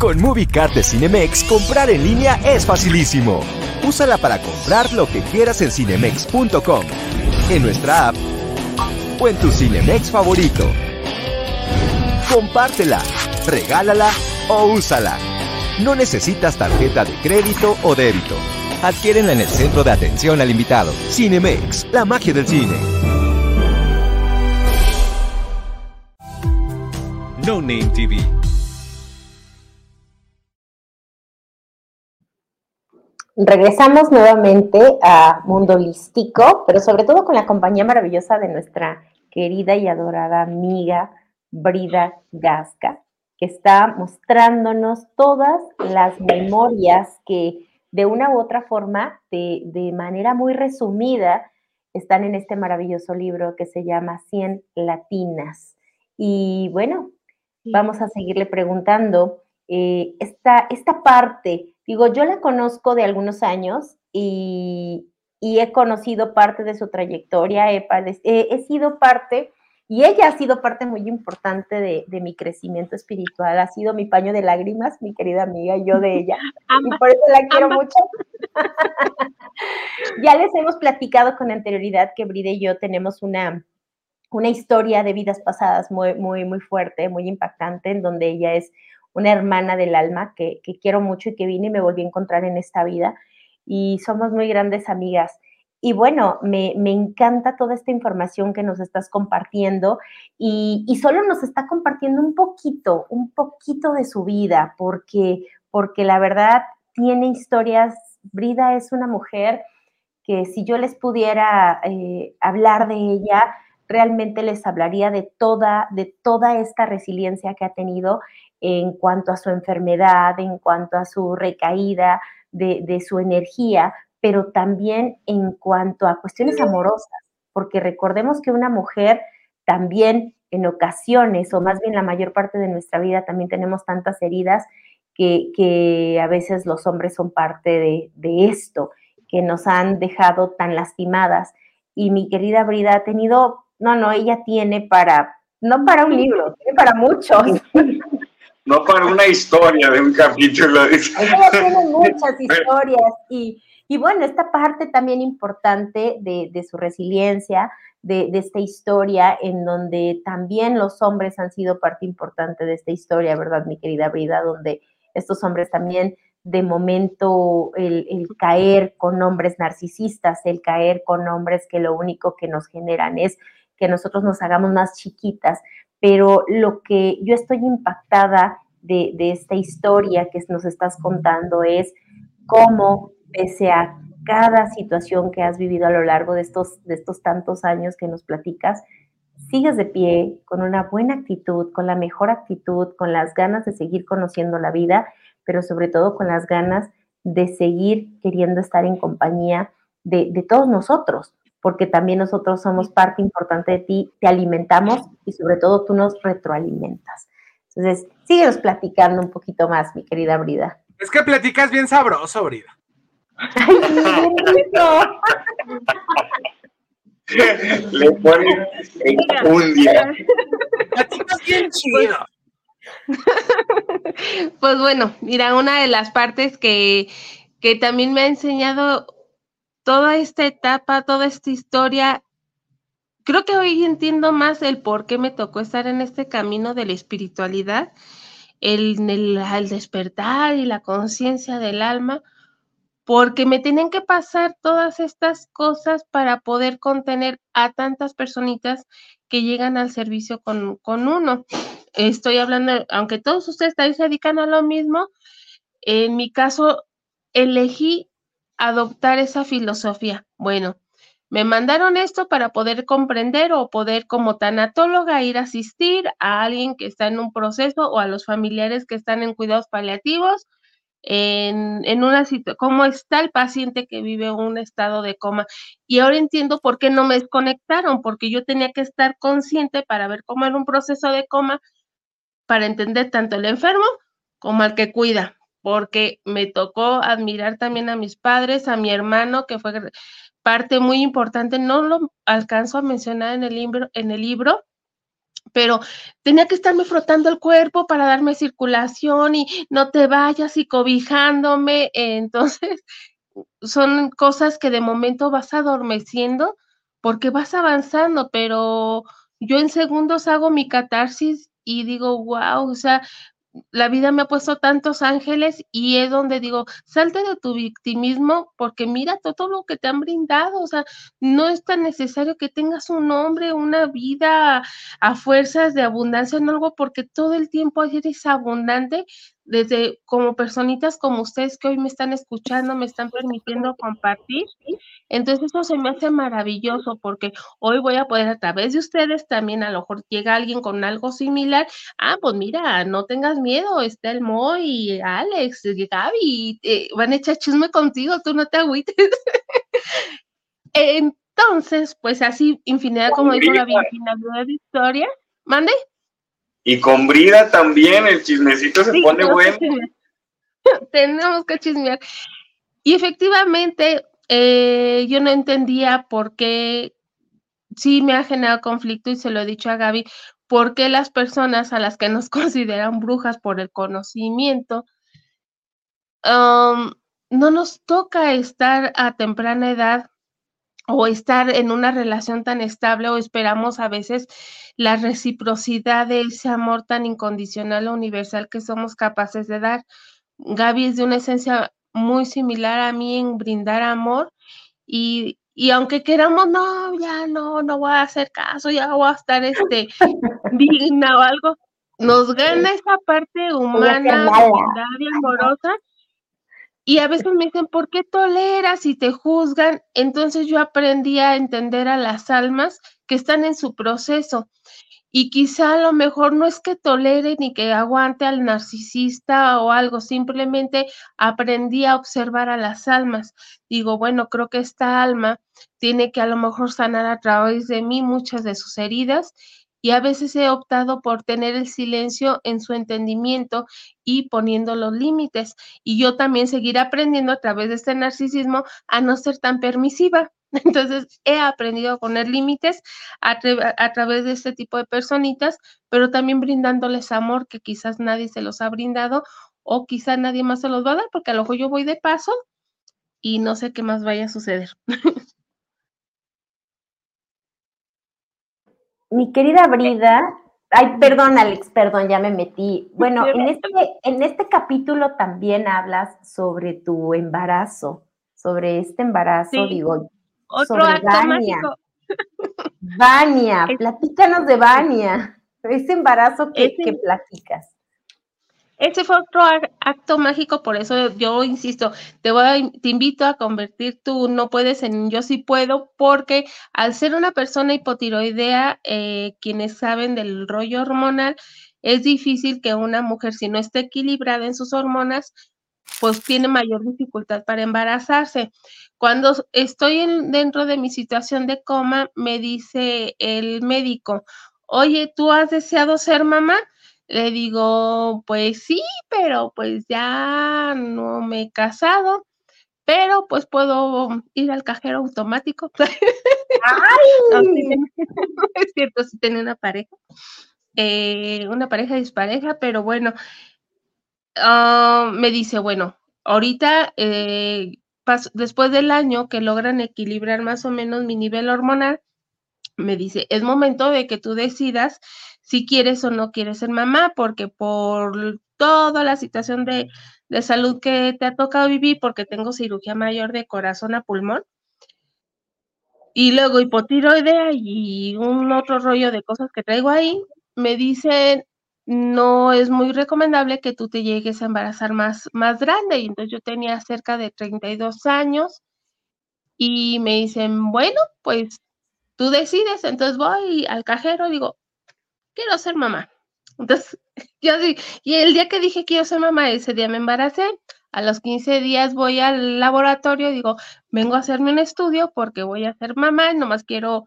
Con MovieCard de Cinemex, comprar en línea es facilísimo. Úsala para comprar lo que quieras en cinemex.com, en nuestra app o en tu Cinemex favorito. Compártela, regálala o úsala. No necesitas tarjeta de crédito o débito. Adquiérenla en el centro de atención al invitado. Cinemex, la magia del cine. No Name TV Regresamos nuevamente a Mundo Holístico, pero sobre todo con la compañía maravillosa de nuestra querida y adorada amiga Brida Gasca, que está mostrándonos todas las memorias que de una u otra forma, de, de manera muy resumida, están en este maravilloso libro que se llama 100 Latinas. Y bueno, vamos a seguirle preguntando eh, esta, esta parte Digo, yo la conozco de algunos años y, he conocido parte de su trayectoria, he, sido parte, y ella ha sido parte muy importante de, mi crecimiento espiritual, ha sido mi paño de lágrimas, mi querida amiga, y yo de ella, y por eso la quiero mucho. ya les hemos platicado con anterioridad que Bride y yo tenemos una, una historia de vidas pasadas muy, muy, muy fuerte, muy impactante, en donde ella es una hermana del alma que, quiero mucho y que vine y me volví a encontrar en esta vida. Y somos muy grandes amigas. Y bueno, me, encanta toda esta información que nos estás compartiendo y, solo nos está compartiendo un poquito, un poquito de su vida, porque, porque la verdad tiene historias. Brida es una mujer que si yo les pudiera eh, hablar de ella, realmente les hablaría de toda, de toda esta resiliencia que ha tenido en cuanto a su enfermedad, en cuanto a su recaída de, su energía, pero también en cuanto a cuestiones amorosas, porque recordemos que una mujer también en ocasiones, o más bien la mayor parte de nuestra vida, también tenemos tantas heridas que, a veces los hombres son parte de, de, esto, que nos han dejado tan lastimadas. Y mi querida Brida ha tenido, no, no, ella tiene para, no para un libro, tiene para muchos. no para una historia de un capítulo. Ella tiene muchas historias y, y, bueno, esta parte también importante de, de su resiliencia, de, de, esta historia, en donde también los hombres han sido parte importante de esta historia, ¿verdad, mi querida Brida? Donde estos hombres también, de momento, el, el caer con hombres narcisistas, el caer con hombres que lo único que nos generan es que nosotros nos hagamos más chiquitas, pero lo que yo estoy impactada de, esta historia que nos estás contando es cómo, pese a cada situación que has vivido a lo largo de estos, de estos tantos años que nos platicas, sigues de pie con una buena actitud, con la mejor actitud, con las ganas de seguir conociendo la vida, pero sobre todo con las ganas de seguir queriendo estar en compañía de, de todos nosotros, porque también nosotros somos parte importante de ti, te alimentamos y sobre todo tú nos retroalimentas. Entonces, síguenos platicando un poquito más, mi querida Brida. Es que platicas bien sabroso, Brida. Ay, Le pone un día. Platicas bien chido. Pues bueno, mira, una de las partes que, que también me ha enseñado toda esta etapa, toda esta historia, creo que hoy entiendo más el por qué me tocó estar en este camino de la espiritualidad, el, el, despertar y la conciencia del alma, porque me tienen que pasar todas estas cosas para poder contener a tantas personitas que llegan al servicio con, con uno. Estoy hablando, aunque todos ustedes también se dedican a lo mismo, en mi caso elegí adoptar esa filosofía. Bueno, me mandaron esto para poder comprender o poder como tanatóloga ir a asistir a alguien que está en un proceso o a los familiares que están en cuidados paliativos en, en una situación, cómo está el paciente que vive un estado de coma. Y ahora entiendo por qué no me desconectaron, porque yo tenía que estar consciente para ver cómo era un proceso de coma, para entender tanto el enfermo como al que cuida, porque me tocó admirar también a mis padres, a mi hermano, que fue parte muy importante, no lo alcanzo a mencionar en el libro, en el libro pero tenía que estarme frotando el cuerpo para darme circulación y no te vayas y cobijándome. Entonces, son cosas que de momento vas adormeciendo porque vas avanzando, pero yo en segundos hago mi catarsis y digo, wow, o sea, la vida me ha puesto tantos ángeles y es donde digo, salte de tu victimismo porque mira todo lo que te han brindado, o sea, no es tan necesario que tengas un hombre, una vida a fuerzas de abundancia en algo porque todo el tiempo eres abundante desde como personitas como ustedes que hoy me están escuchando, me están permitiendo compartir. Entonces eso se me hace maravilloso porque hoy voy a poder a través de ustedes también a lo mejor llega alguien con algo similar. Ah, pues mira, no tengas miedo, está el Moy, Alex, Gaby, eh, van a echar chisme contigo, tú no te agüites. Entonces, pues así, infinidad, como dijo Gaby, infinidad de historia. ¿Mande? Y con Brida también el chismecito se pone bueno. tenemos que chismear. Y efectivamente, eh, yo no entendía por qué, sí me ha generado conflicto y se lo he dicho a Gaby, por qué las personas a las que nos consideran brujas por el conocimiento, um, no nos toca estar a temprana edad o estar en una relación tan estable o esperamos a veces la reciprocidad de ese amor tan incondicional o universal que somos capaces de dar. Gaby es de una esencia muy similar a mí en brindar amor y, aunque queramos, no, ya no, no voy a hacer caso, ya voy a estar este, digna o algo, nos gana esa parte humana, y amorosa y a veces me dicen, ¿por qué toleras y te juzgan? Entonces yo aprendí a entender a las almas que están en su proceso. Y quizá a lo mejor no es que tolere ni que aguante al narcisista o algo, simplemente aprendí a observar a las almas. Digo, bueno, creo que esta alma tiene que a lo mejor sanar a través de mí muchas de sus heridas y a veces he optado por tener el silencio en su entendimiento y poniendo los límites. Y yo también seguir aprendiendo a través de este narcisismo a no ser tan permisiva. Entonces he aprendido a poner límites a, través de este tipo de personitas, pero también brindándoles amor que quizás nadie se los ha brindado o quizás nadie más se los va a dar, porque a lo mejor yo voy de paso y no sé qué más vaya a suceder. mi querida Brida, ay, perdón Alex, perdón, ya me metí. Bueno, en este, en este capítulo también hablas sobre tu embarazo, sobre este embarazo, digo, Otro sobre Vania. Vania, platícanos de Vania, ese embarazo que, que platicas. Ese fue otro acto mágico, por eso yo insisto, te voy te invito a convertir tú no puedes en yo sí puedo, porque al ser una persona hipotiroidea, eh, quienes saben del rollo hormonal, es difícil que una mujer, si no esté equilibrada en sus hormonas, pues tiene mayor dificultad para embarazarse. Cuando estoy dentro de mi situación de coma, me dice el médico, oye, ¿tú has deseado ser mamá? Le digo, pues sí, pero pues ya no me he casado, pero pues puedo ir al cajero automático. es cierto, si tenía una pareja, eh, una pareja dispareja, pero bueno, ah, me dice, bueno, ahorita, eh, después del año que logran equilibrar más o menos mi nivel hormonal, me dice, es momento de que tú decidas si quieres o no quieres ser mamá, porque por toda la situación de, de salud que te ha tocado vivir porque tengo cirugía mayor de corazón a pulmón. Y luego hipotiroidea y un otro rollo de cosas que traigo ahí, me dicen, no es muy recomendable que tú te llegues a embarazar más, más grande. Y entonces yo tenía cerca de 32 años y me dicen, bueno, pues tú decides. Entonces voy al cajero, digo, quiero ser mamá. Entonces, yo y el día que dije quiero ser mamá, ese día me embaracé. A los 15 días voy al laboratorio y digo, vengo a hacerme un estudio porque voy a ser mamá, nomás quiero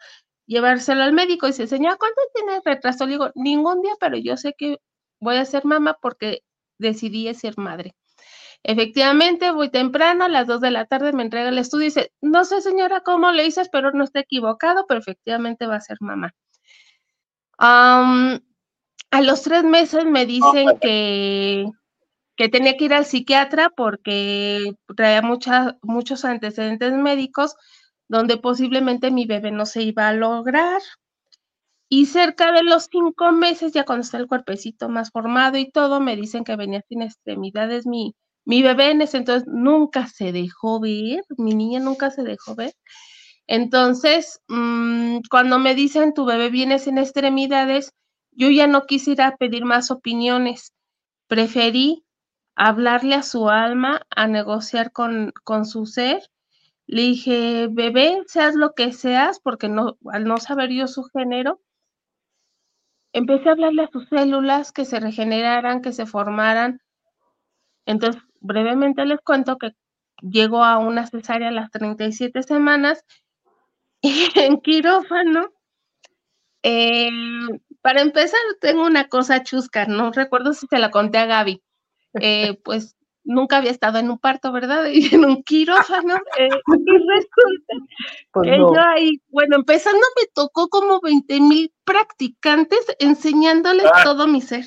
llevárselo al médico. Y dice, señora, ¿cuánto tiene retraso? Le digo, ningún día, pero yo sé que voy a ser mamá porque decidí ser madre. Efectivamente, voy temprano, a las 2 de la tarde me entrega el estudio y dice, no sé señora cómo le hice, pero no está equivocado, pero efectivamente va a ser mamá. A los tres meses me dicen que que tenía que ir al psiquiatra porque traía muchos antecedentes médicos donde posiblemente mi bebé no se iba a lograr. Y cerca de los cinco meses, ya cuando está el cuerpecito más formado y todo, me dicen que venía sin extremidades mi, mi bebé en ese entonces nunca se dejó ver, mi niña nunca se dejó ver. Entonces, mm, cuando me dicen tu bebé viene sin extremidades, yo ya no quisiera pedir más opiniones. Preferí hablarle a su alma, a negociar con, con su ser. Le dije, bebé, seas lo que seas, porque no, al no saber yo su género, empecé a hablarle a sus células que se regeneraran, que se formaran. Entonces, brevemente les cuento que llegó a una cesárea a las 37 semanas en quirófano. Eh, para empezar, tengo una cosa chusca, no recuerdo si se la conté a Gaby. Eh, pues nunca había estado en un parto, ¿verdad? Y en un quirófano. Eh, y resulta pues que yo ahí, bueno, empezando me tocó como 20 mil practicantes enseñándoles ah. todo mi ser.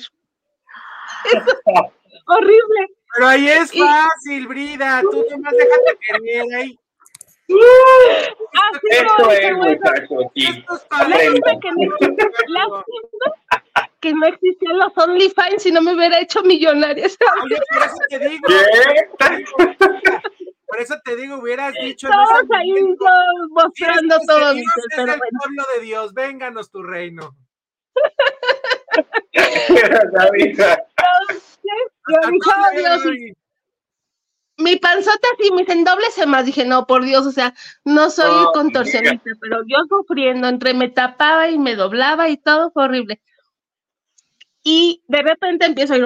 horrible. Pero ahí es fácil, Brida, tú nomás déjate querer ahí. Así Esto es, muchachos, que no existían los OnlyFans si no me hubiera hecho millonaria. Oye, por eso te digo. Por eso te digo, hubieras dicho. Todos ahí mostrando todo. Dios es el pueblo de Dios, vénganos tu reino. mi panzota así, mis endobles más, dije, no, por Dios, o sea, no soy oh, contorsionista, pero yo sufriendo, entre me tapaba y me doblaba y todo fue horrible. Y de repente empiezo a ir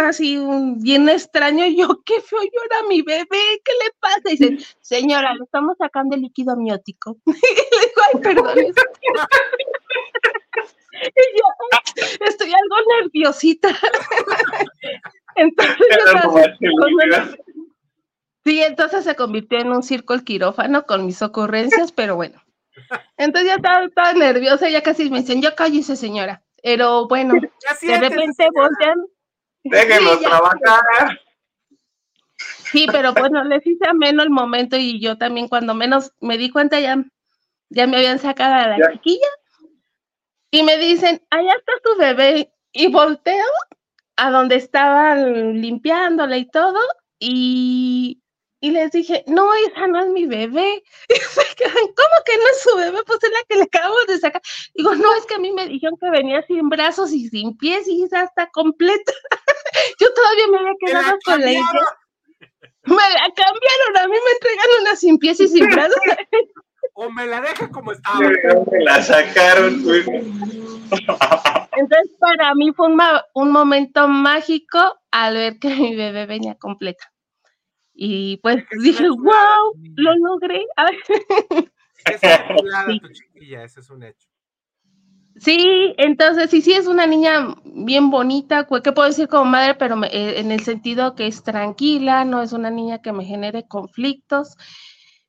así bien extraño. Y yo, qué feo llora mi bebé, ¿qué le pasa? Y dice, señora, le estamos sacando el líquido amniótico. y le digo, ay, perdón. y yo, estoy algo nerviosita. entonces, sí, entonces se convirtió en un circo el quirófano con mis ocurrencias, pero bueno. Entonces ya estaba, estaba nerviosa, ya casi me dicen, yo cállese, señora. Pero bueno, de repente voltean. Déjenos trabajar. Sí, pero bueno, les hice ameno el momento y yo también cuando menos me di cuenta ya, ya me habían sacado a la chiquilla y me dicen, allá está tu bebé y volteo a donde estaban limpiándola y todo y y les dije, no, esa no es mi bebé. ¿cómo que no es su bebé? Pues es la que le acabamos de sacar. Digo, no, es que a mí me dijeron que venía sin brazos y sin pies y ya está completa. Yo todavía me había quedado con la idea. Me la cambiaron, a mí me entregan una sin pies y sin brazos. o me la dejan como estaba. Me la sacaron. Pues. Entonces, para mí fue un momento mágico al ver que mi bebé venía completa. Y pues dije, wow, lo logré. ese es un hecho. Sí, entonces sí, sí es una niña bien bonita, ¿qué puedo decir como madre? Pero eh, en el sentido que es tranquila, no es una niña que me genere conflictos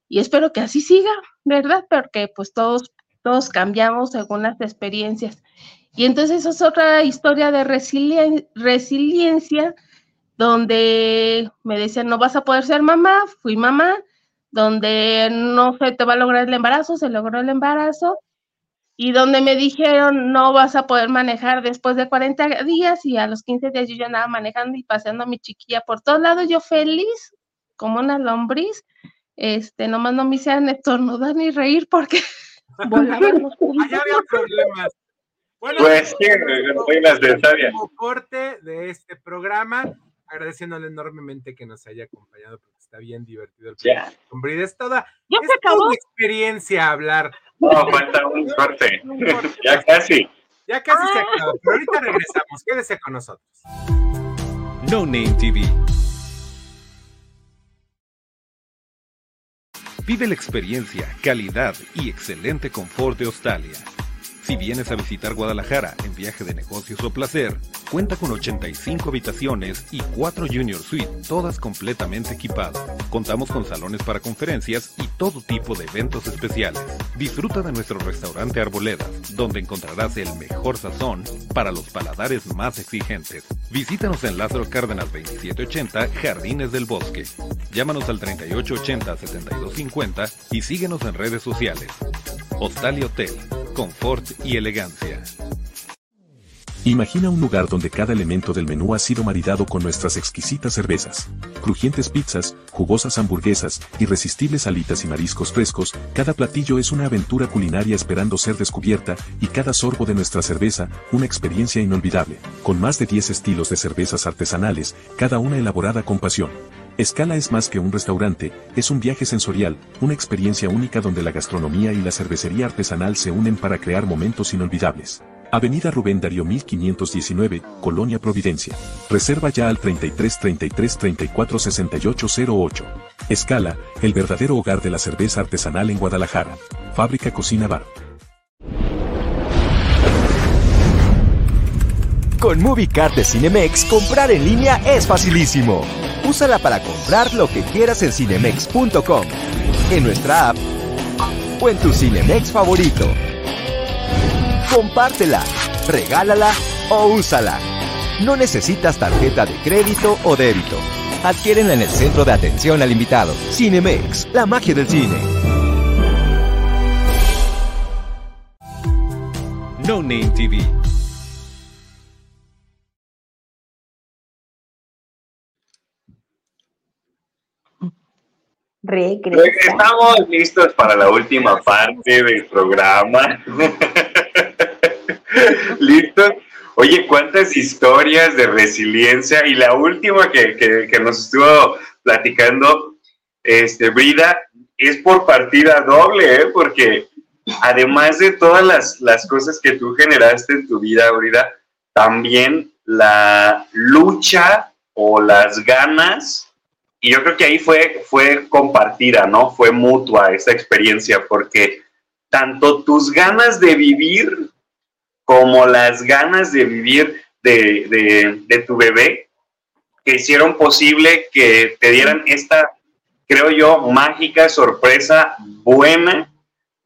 y espero que así siga, ¿verdad? Porque pues todos, todos cambiamos según las experiencias. Y entonces es otra historia de resiliencia donde me decían, no vas a poder ser mamá, fui mamá, donde no se te va a lograr el embarazo, se logró el embarazo, y donde me dijeron no vas a poder manejar después de 40 días y a los 15 días yo ya andaba manejando y paseando a mi chiquilla por todos lados, yo feliz como una lombriz, este, nomás no me hicieran estornudar ni reír porque volaban los Allá había problemas. Bueno, Pues sí, reinas de Sabia. corte de este programa, agradeciéndole enormemente que nos haya acompañado porque está bien divertido el programa. Hombre, es toda, ¿Ya es se acabó? toda una experiencia hablar. No, falta un corte. Ya casi. Ya casi se acabó, pero ahorita regresamos. Quédese con nosotros. No Name TV. Vive la experiencia, calidad y excelente confort de Australia. Si vienes a visitar Guadalajara en viaje de negocios o placer, cuenta con 85 habitaciones y 4 Junior Suite, todas completamente equipadas. Contamos con salones para conferencias y todo tipo de eventos especiales. Disfruta de nuestro restaurante Arboledas, donde encontrarás el mejor sazón para los paladares más exigentes. Visítanos en Lázaro Cárdenas 2780, Jardines del Bosque. Llámanos al 3880-7250 y síguenos en redes sociales. Hostal y Hotel, confort y elegancia. Imagina un lugar donde cada elemento del menú ha sido maridado con nuestras exquisitas cervezas, crujientes pizzas, jugosas hamburguesas, irresistibles alitas y mariscos frescos, cada platillo es una aventura culinaria esperando ser descubierta, y cada sorbo de nuestra cerveza, una experiencia inolvidable, con más de 10 estilos de cervezas artesanales, cada una elaborada con pasión. Escala es más que un restaurante, es un viaje sensorial, una experiencia única donde la gastronomía y la cervecería artesanal se unen para crear momentos inolvidables. Avenida Rubén Darío 1519, Colonia Providencia. Reserva ya al 33 33 34 68 08. Escala, el verdadero hogar de la cerveza artesanal en Guadalajara. Fábrica Cocina Bar. Con MovieCard de Cinemex, comprar en línea es facilísimo. Úsala para comprar lo que quieras en cinemex.com, en nuestra app o en tu Cinemex favorito. Compártela, regálala o úsala. No necesitas tarjeta de crédito o débito. Adquiérenla en el centro de atención al invitado. Cinemex, la magia del cine. No Name TV. Regresa. Estamos listos para la última parte del programa. ¿Listos? Oye, cuántas historias de resiliencia. Y la última que, que- que nos estuvo platicando, este, Brida, es por partida doble, ¿eh? porque además de todas las, las cosas que tú generaste en tu vida, Brida, también la lucha o las ganas y yo creo que ahí fue, fue compartida, ¿no? Fue mutua esa experiencia, porque tanto tus ganas de vivir como las ganas de vivir de, de- tu bebé, que hicieron posible que te dieran esta, creo yo, mágica sorpresa buena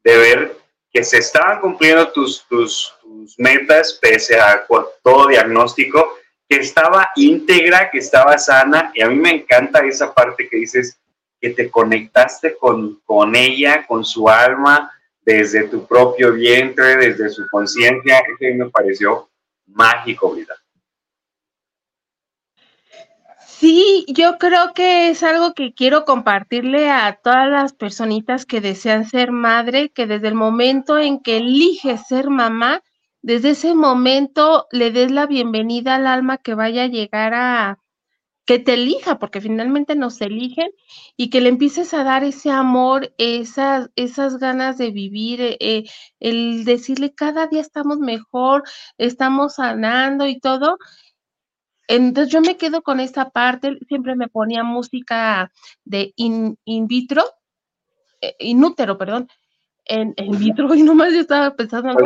de ver que se estaban cumpliendo tus, tus, tus metas pese a todo diagnóstico estaba íntegra, que estaba sana, y a mí me encanta esa parte que dices que te conectaste con, con ella, con su alma, desde tu propio vientre, desde su conciencia, eso me pareció mágico, vida. Sí, yo creo que es algo que quiero compartirle a todas las personitas que desean ser madre, que desde el momento en que eliges ser mamá, desde ese momento le des la bienvenida al alma que vaya a llegar a que te elija, porque finalmente nos eligen, y que le empieces a dar ese amor, esas, esas ganas de vivir, eh, eh, el decirle cada día estamos mejor, estamos sanando y todo, entonces yo me quedo con esta parte, siempre me ponía música de in, in vitro, eh, inútero, perdón, en, en vitro, y nomás yo estaba pensando en.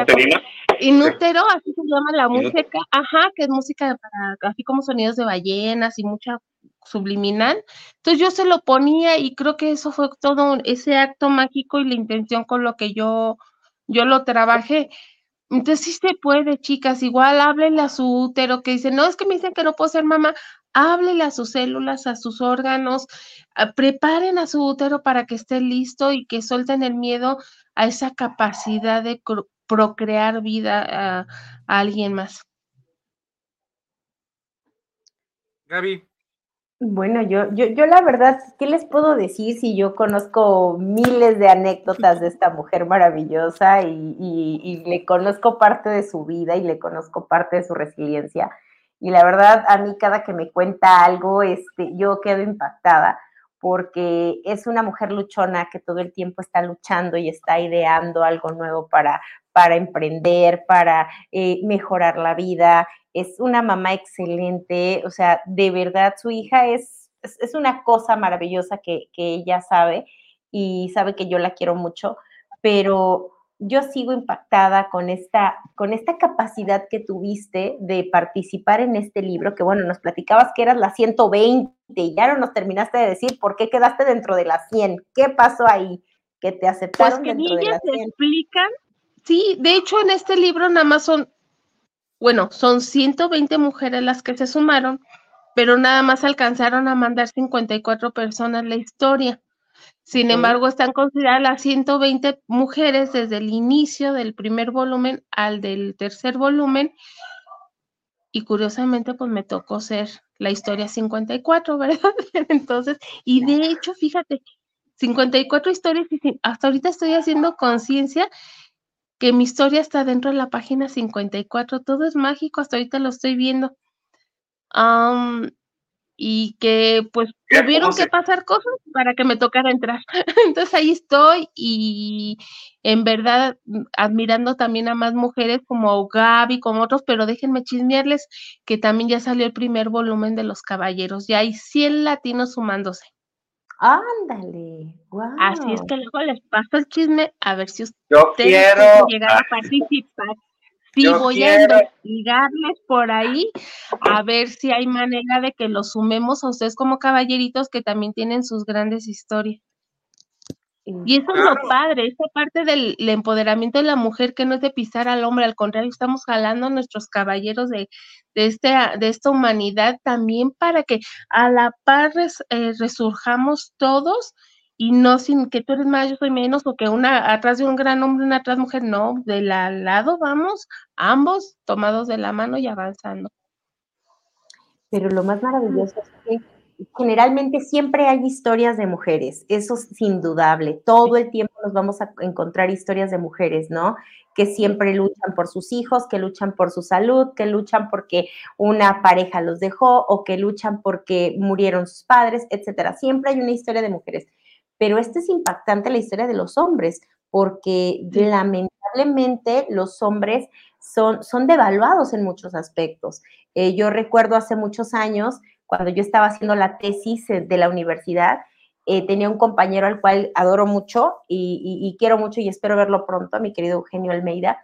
Inútero, así se llama la música, ajá, que es música para, así como sonidos de ballenas y mucha subliminal. Entonces yo se lo ponía y creo que eso fue todo ese acto mágico y la intención con lo que yo, yo lo trabajé. Entonces sí se puede, chicas, igual háblele a su útero que dice, no, es que me dicen que no puedo ser mamá, háblele a sus células, a sus órganos, a- preparen a su útero para que esté listo y que suelten el miedo a esa capacidad de procrear vida a, a alguien más. Gaby. Bueno, yo, yo, yo la verdad, ¿qué les puedo decir si yo conozco miles de anécdotas de esta mujer maravillosa y, y, y, le conozco parte de su vida y le conozco parte de su resiliencia? Y la verdad, a mí cada que me cuenta algo, este, yo quedo impactada porque es una mujer luchona que todo el tiempo está luchando y está ideando algo nuevo para, para emprender, para eh, mejorar la vida es una mamá excelente, o sea, de verdad su hija es, es, una cosa maravillosa que, que, ella sabe y sabe que yo la quiero mucho, pero yo sigo impactada con esta, con esta capacidad que tuviste de participar en este libro, que bueno, nos platicabas que eras la 120 y ya no nos terminaste de decir por qué quedaste dentro de las 100. ¿Qué pasó ahí? Que te aceptaron pues que dentro de las 100. explican, sí, de hecho en este libro nada más son bueno, son 120 mujeres las que se sumaron, pero nada más alcanzaron a mandar 54 personas la historia. Sin embargo, están consideradas las 120 mujeres desde el inicio del primer volumen al del tercer volumen. Y curiosamente, pues me tocó ser la historia 54, ¿verdad? Entonces, y de hecho, fíjate, 54 historias y hasta ahorita estoy haciendo conciencia que mi historia está dentro de la página 54, todo es mágico, hasta ahorita lo estoy viendo. y que pues tuvieron que pasar cosas para que me tocara entrar. Entonces ahí estoy y en verdad admirando también a más mujeres como Gaby, como otros, pero déjenme chismearles que también ya salió el primer volumen de Los Caballeros, ya hay 100 latinos sumándose. Ándale, wow. Así es que luego les paso el chisme a ver si ustedes yo quiero llegar a participar. Sí, voy a investigarles por ahí a ver si hay manera de que los sumemos a ustedes como caballeritos que también tienen sus grandes historias. Y eso es lo padre, esa parte del empoderamiento de la mujer que no es de pisar al hombre, al contrario, estamos jalando a nuestros caballeros de, de, este, de esta humanidad también para que a la par eh, resurjamos todos y no sin que tú eres más, yo soy menos, o que una atrás de un gran hombre, una atrás mujer, no, de la lado vamos, ambos tomados de la mano y avanzando. Pero lo más maravilloso es que generalmente siempre hay historias de mujeres, eso es indudable. Todo el tiempo nos vamos a encontrar historias de mujeres, ¿no? Que siempre luchan por sus hijos, que luchan por su salud, que luchan porque una pareja los dejó o que luchan porque murieron sus padres, etcétera. Siempre hay una historia de mujeres. Pero esta es impactante la historia de los hombres, porque lamentablemente los hombres son, son devaluados en muchos aspectos. Eh, yo recuerdo hace muchos años cuando yo estaba haciendo la tesis eh, de la universidad, eh, tenía un compañero al cual adoro mucho y, quiero mucho y espero verlo pronto, mi querido Eugenio Almeida.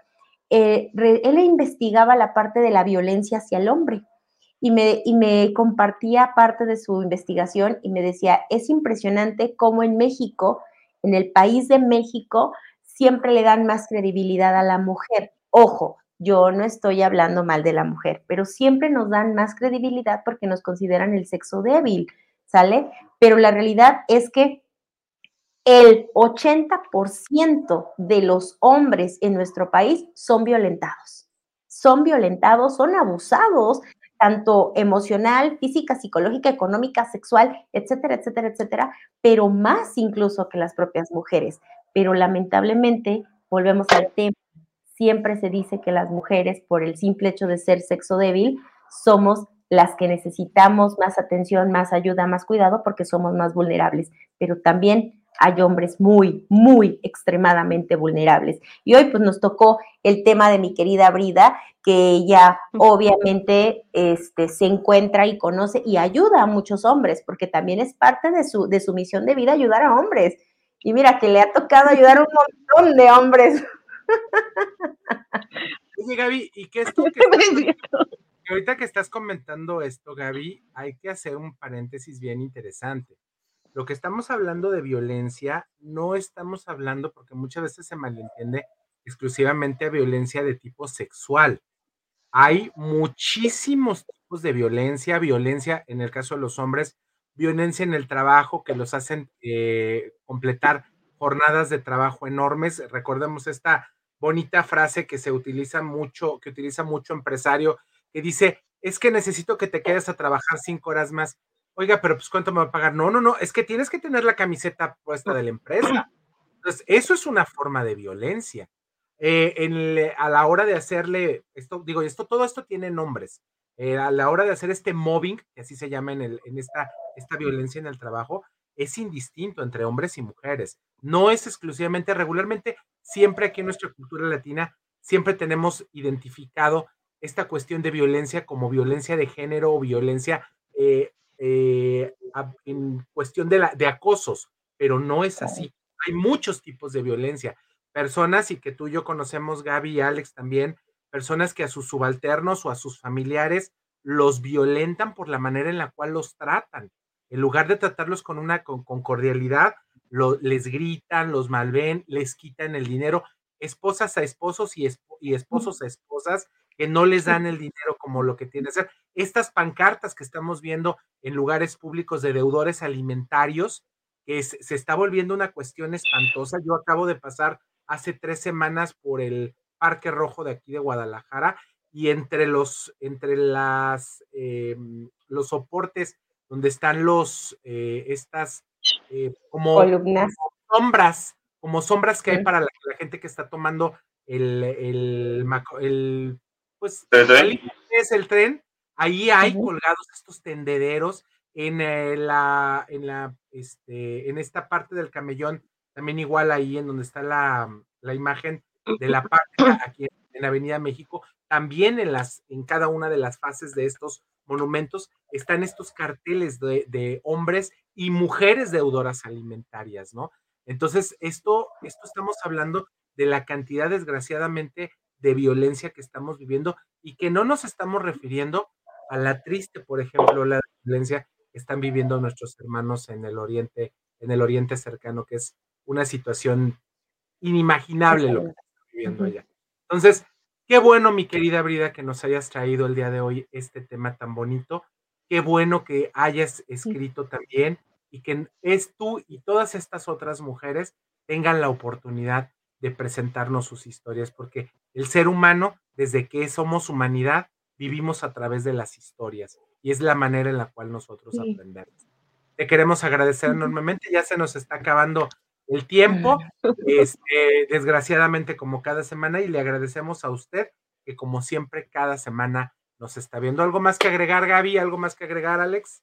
Eh, él investigaba la parte de la violencia hacia el hombre y me, y me compartía parte de su investigación y me decía, es impresionante cómo en México, en el país de México, siempre le dan más credibilidad a la mujer. Ojo, yo no estoy hablando mal de la mujer, pero siempre nos dan más credibilidad porque nos consideran el sexo débil, ¿sale? Pero la realidad es que el 80% de los hombres en nuestro país son violentados. Son violentados, son abusados, tanto emocional, física, psicológica, económica, sexual, etcétera, etcétera, etcétera, pero más incluso que las propias mujeres. Pero lamentablemente, volvemos al tema, siempre se dice que las mujeres, por el simple hecho de ser sexo débil, somos las que necesitamos más atención, más ayuda, más cuidado, porque somos más vulnerables. Pero también hay hombres muy, muy extremadamente vulnerables. Y hoy pues nos tocó el tema de mi querida Brida, que ella obviamente este, se encuentra y conoce y ayuda a muchos hombres, porque también es parte de su, de su misión de vida ayudar a hombres. Y mira que le ha tocado ayudar a un montón de hombres. Oye, Gaby, ¿y qué esto que, ahorita que estás comentando esto, Gaby, hay que hacer un paréntesis bien interesante. Lo que estamos hablando de violencia, no estamos hablando, porque muchas veces se malentiende, exclusivamente a violencia de tipo sexual. Hay muchísimos tipos de violencia, violencia en el caso de los hombres, violencia en el trabajo que los hacen eh, completar jornadas de trabajo enormes. Recordemos esta bonita frase que se utiliza mucho, que utiliza mucho empresario, que dice, es que necesito que te quedes a trabajar cinco horas más. Oiga, pero pues ¿cuánto me va a pagar? No, no, no, es que tienes que tener la camiseta puesta de la empresa. Entonces, eso es una forma de violencia. Eh, a la hora de hacerle, esto, digo, esto, todo esto tiene nombres. Eh, a la hora de hacer este mobbing, que así se llama en, el, en esta, esta violencia en el trabajo, es indistinto entre hombres y mujeres. No es exclusivamente, regularmente, siempre aquí en nuestra cultura latina, siempre tenemos identificado esta cuestión de violencia como violencia de género o violencia eh, eh, en cuestión de, la, de acosos, pero no es así. Hay muchos tipos de violencia. Personas, y que tú y yo conocemos, Gaby y Alex también, personas que a sus subalternos o a sus familiares los violentan por la manera en la cual los tratan. En lugar de tratarlos con una con, cordialidad, les gritan, los malven, les quitan el dinero, esposas a esposos y, y esposos a esposas que no les dan el dinero como lo que tiene que ser. Estas pancartas que estamos viendo en lugares públicos de deudores alimentarios, que se está volviendo una cuestión espantosa. Yo acabo de pasar hace tres semanas por el Parque Rojo de aquí de Guadalajara y entre los, entre las, em, los soportes donde están los, eh, estas, eh, como, sombras, como sombras que hay para la, gente que está tomando el, el, el pues, es el tren, ahí hay colgados estos tendederos en eh, la, en la, este, en esta parte del camellón, también igual ahí en donde está la, la imagen de la parte aquí en Avenida México, también en las, en cada una de las fases de estos monumentos están estos carteles de, de hombres y mujeres deudoras alimentarias, ¿no? Entonces, esto, esto estamos hablando de la cantidad, desgraciadamente, de violencia que estamos viviendo y que no nos estamos refiriendo a la triste, por ejemplo, la violencia que están viviendo nuestros hermanos en el oriente, en el oriente cercano, que es una situación inimaginable lo que estamos viviendo allá. Entonces, qué bueno, mi querida Brida, que nos hayas traído el día de hoy este tema tan bonito. Qué bueno que hayas escrito también y que es tú y todas estas otras mujeres tengan la oportunidad de presentarnos sus historias, porque el ser humano, desde que somos humanidad, vivimos a través de las historias y es la manera en la cual nosotros aprendemos. Te queremos agradecer enormemente, ya se nos está acabando el tiempo, este, desgraciadamente como cada semana, y le agradecemos a usted que como siempre cada semana nos está viendo. ¿Algo más que agregar, Gaby? ¿Algo más que agregar, Alex?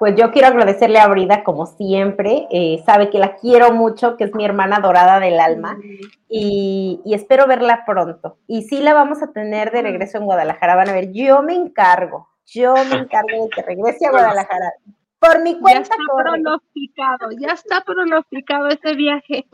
Pues yo quiero agradecerle a Brida, como siempre. Eh, sabe que la quiero mucho, que es mi hermana dorada del alma. Y, espero verla pronto. Y sí la vamos a tener de regreso en Guadalajara. Van a ver, yo me encargo. Yo me encargo de que regrese a Guadalajara. Por mi cuenta. Ya está pronosticado, ya está pronosticado ese viaje.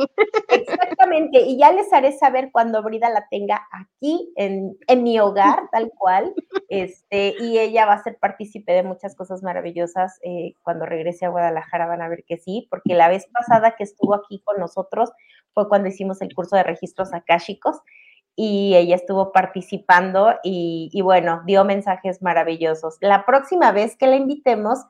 Exactamente, y ya les haré saber cuando Brida la tenga aquí en, mi hogar, tal cual. Este, y ella va a ser partícipe de muchas cosas maravillosas. Eh, cuando regrese a Guadalajara van a ver que sí, porque la vez pasada que estuvo aquí con nosotros fue cuando hicimos el curso de registros akáshicos y ella estuvo participando y, y bueno, dio mensajes maravillosos. La próxima vez que la invitemos,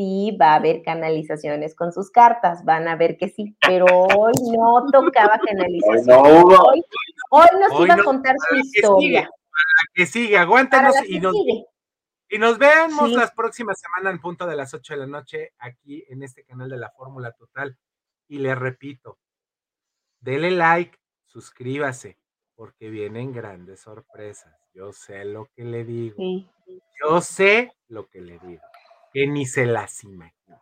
sí va a haber canalizaciones con sus cartas, van a ver que sí, pero hoy no tocaba canalización. Hoy, hoy, nos iba a contar su historia. que sigue, aguántanos y nos, y nos vemos las próximas semanas en punto de las 8 de la noche aquí en este canal de la Fórmula Total. Y le repito, dele like, suscríbase, porque vienen grandes sorpresas. Yo sé lo que le digo. Yo sé lo que le digo que ni se las imagina.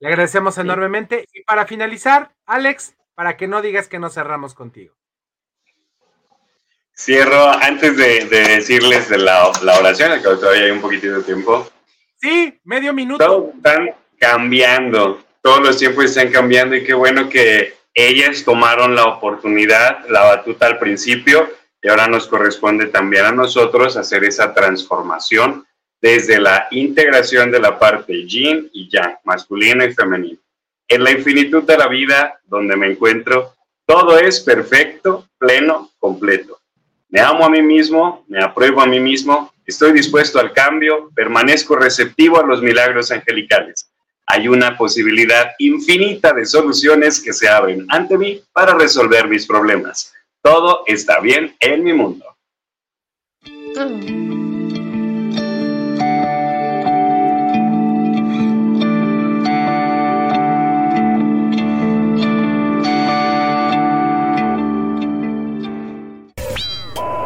Le agradecemos enormemente. Y para finalizar, Alex, para que no digas que no cerramos contigo. Cierro antes de, decirles de la, oración, que todavía hay un poquitito de tiempo. Sí, medio minuto. Están cambiando, todos los tiempos están cambiando y qué bueno que ellas tomaron la oportunidad, la batuta al principio y ahora nos corresponde también a nosotros hacer esa transformación desde la integración de la parte yin y yang, masculino y femenino. En la infinitud de la vida donde me encuentro, todo es perfecto, pleno, completo. Me amo a mí mismo, me apruebo a mí mismo, estoy dispuesto al cambio, permanezco receptivo a los milagros angelicales. Hay una posibilidad infinita de soluciones que se abren ante mí para resolver mis problemas. Todo está bien en mi mundo. Mm.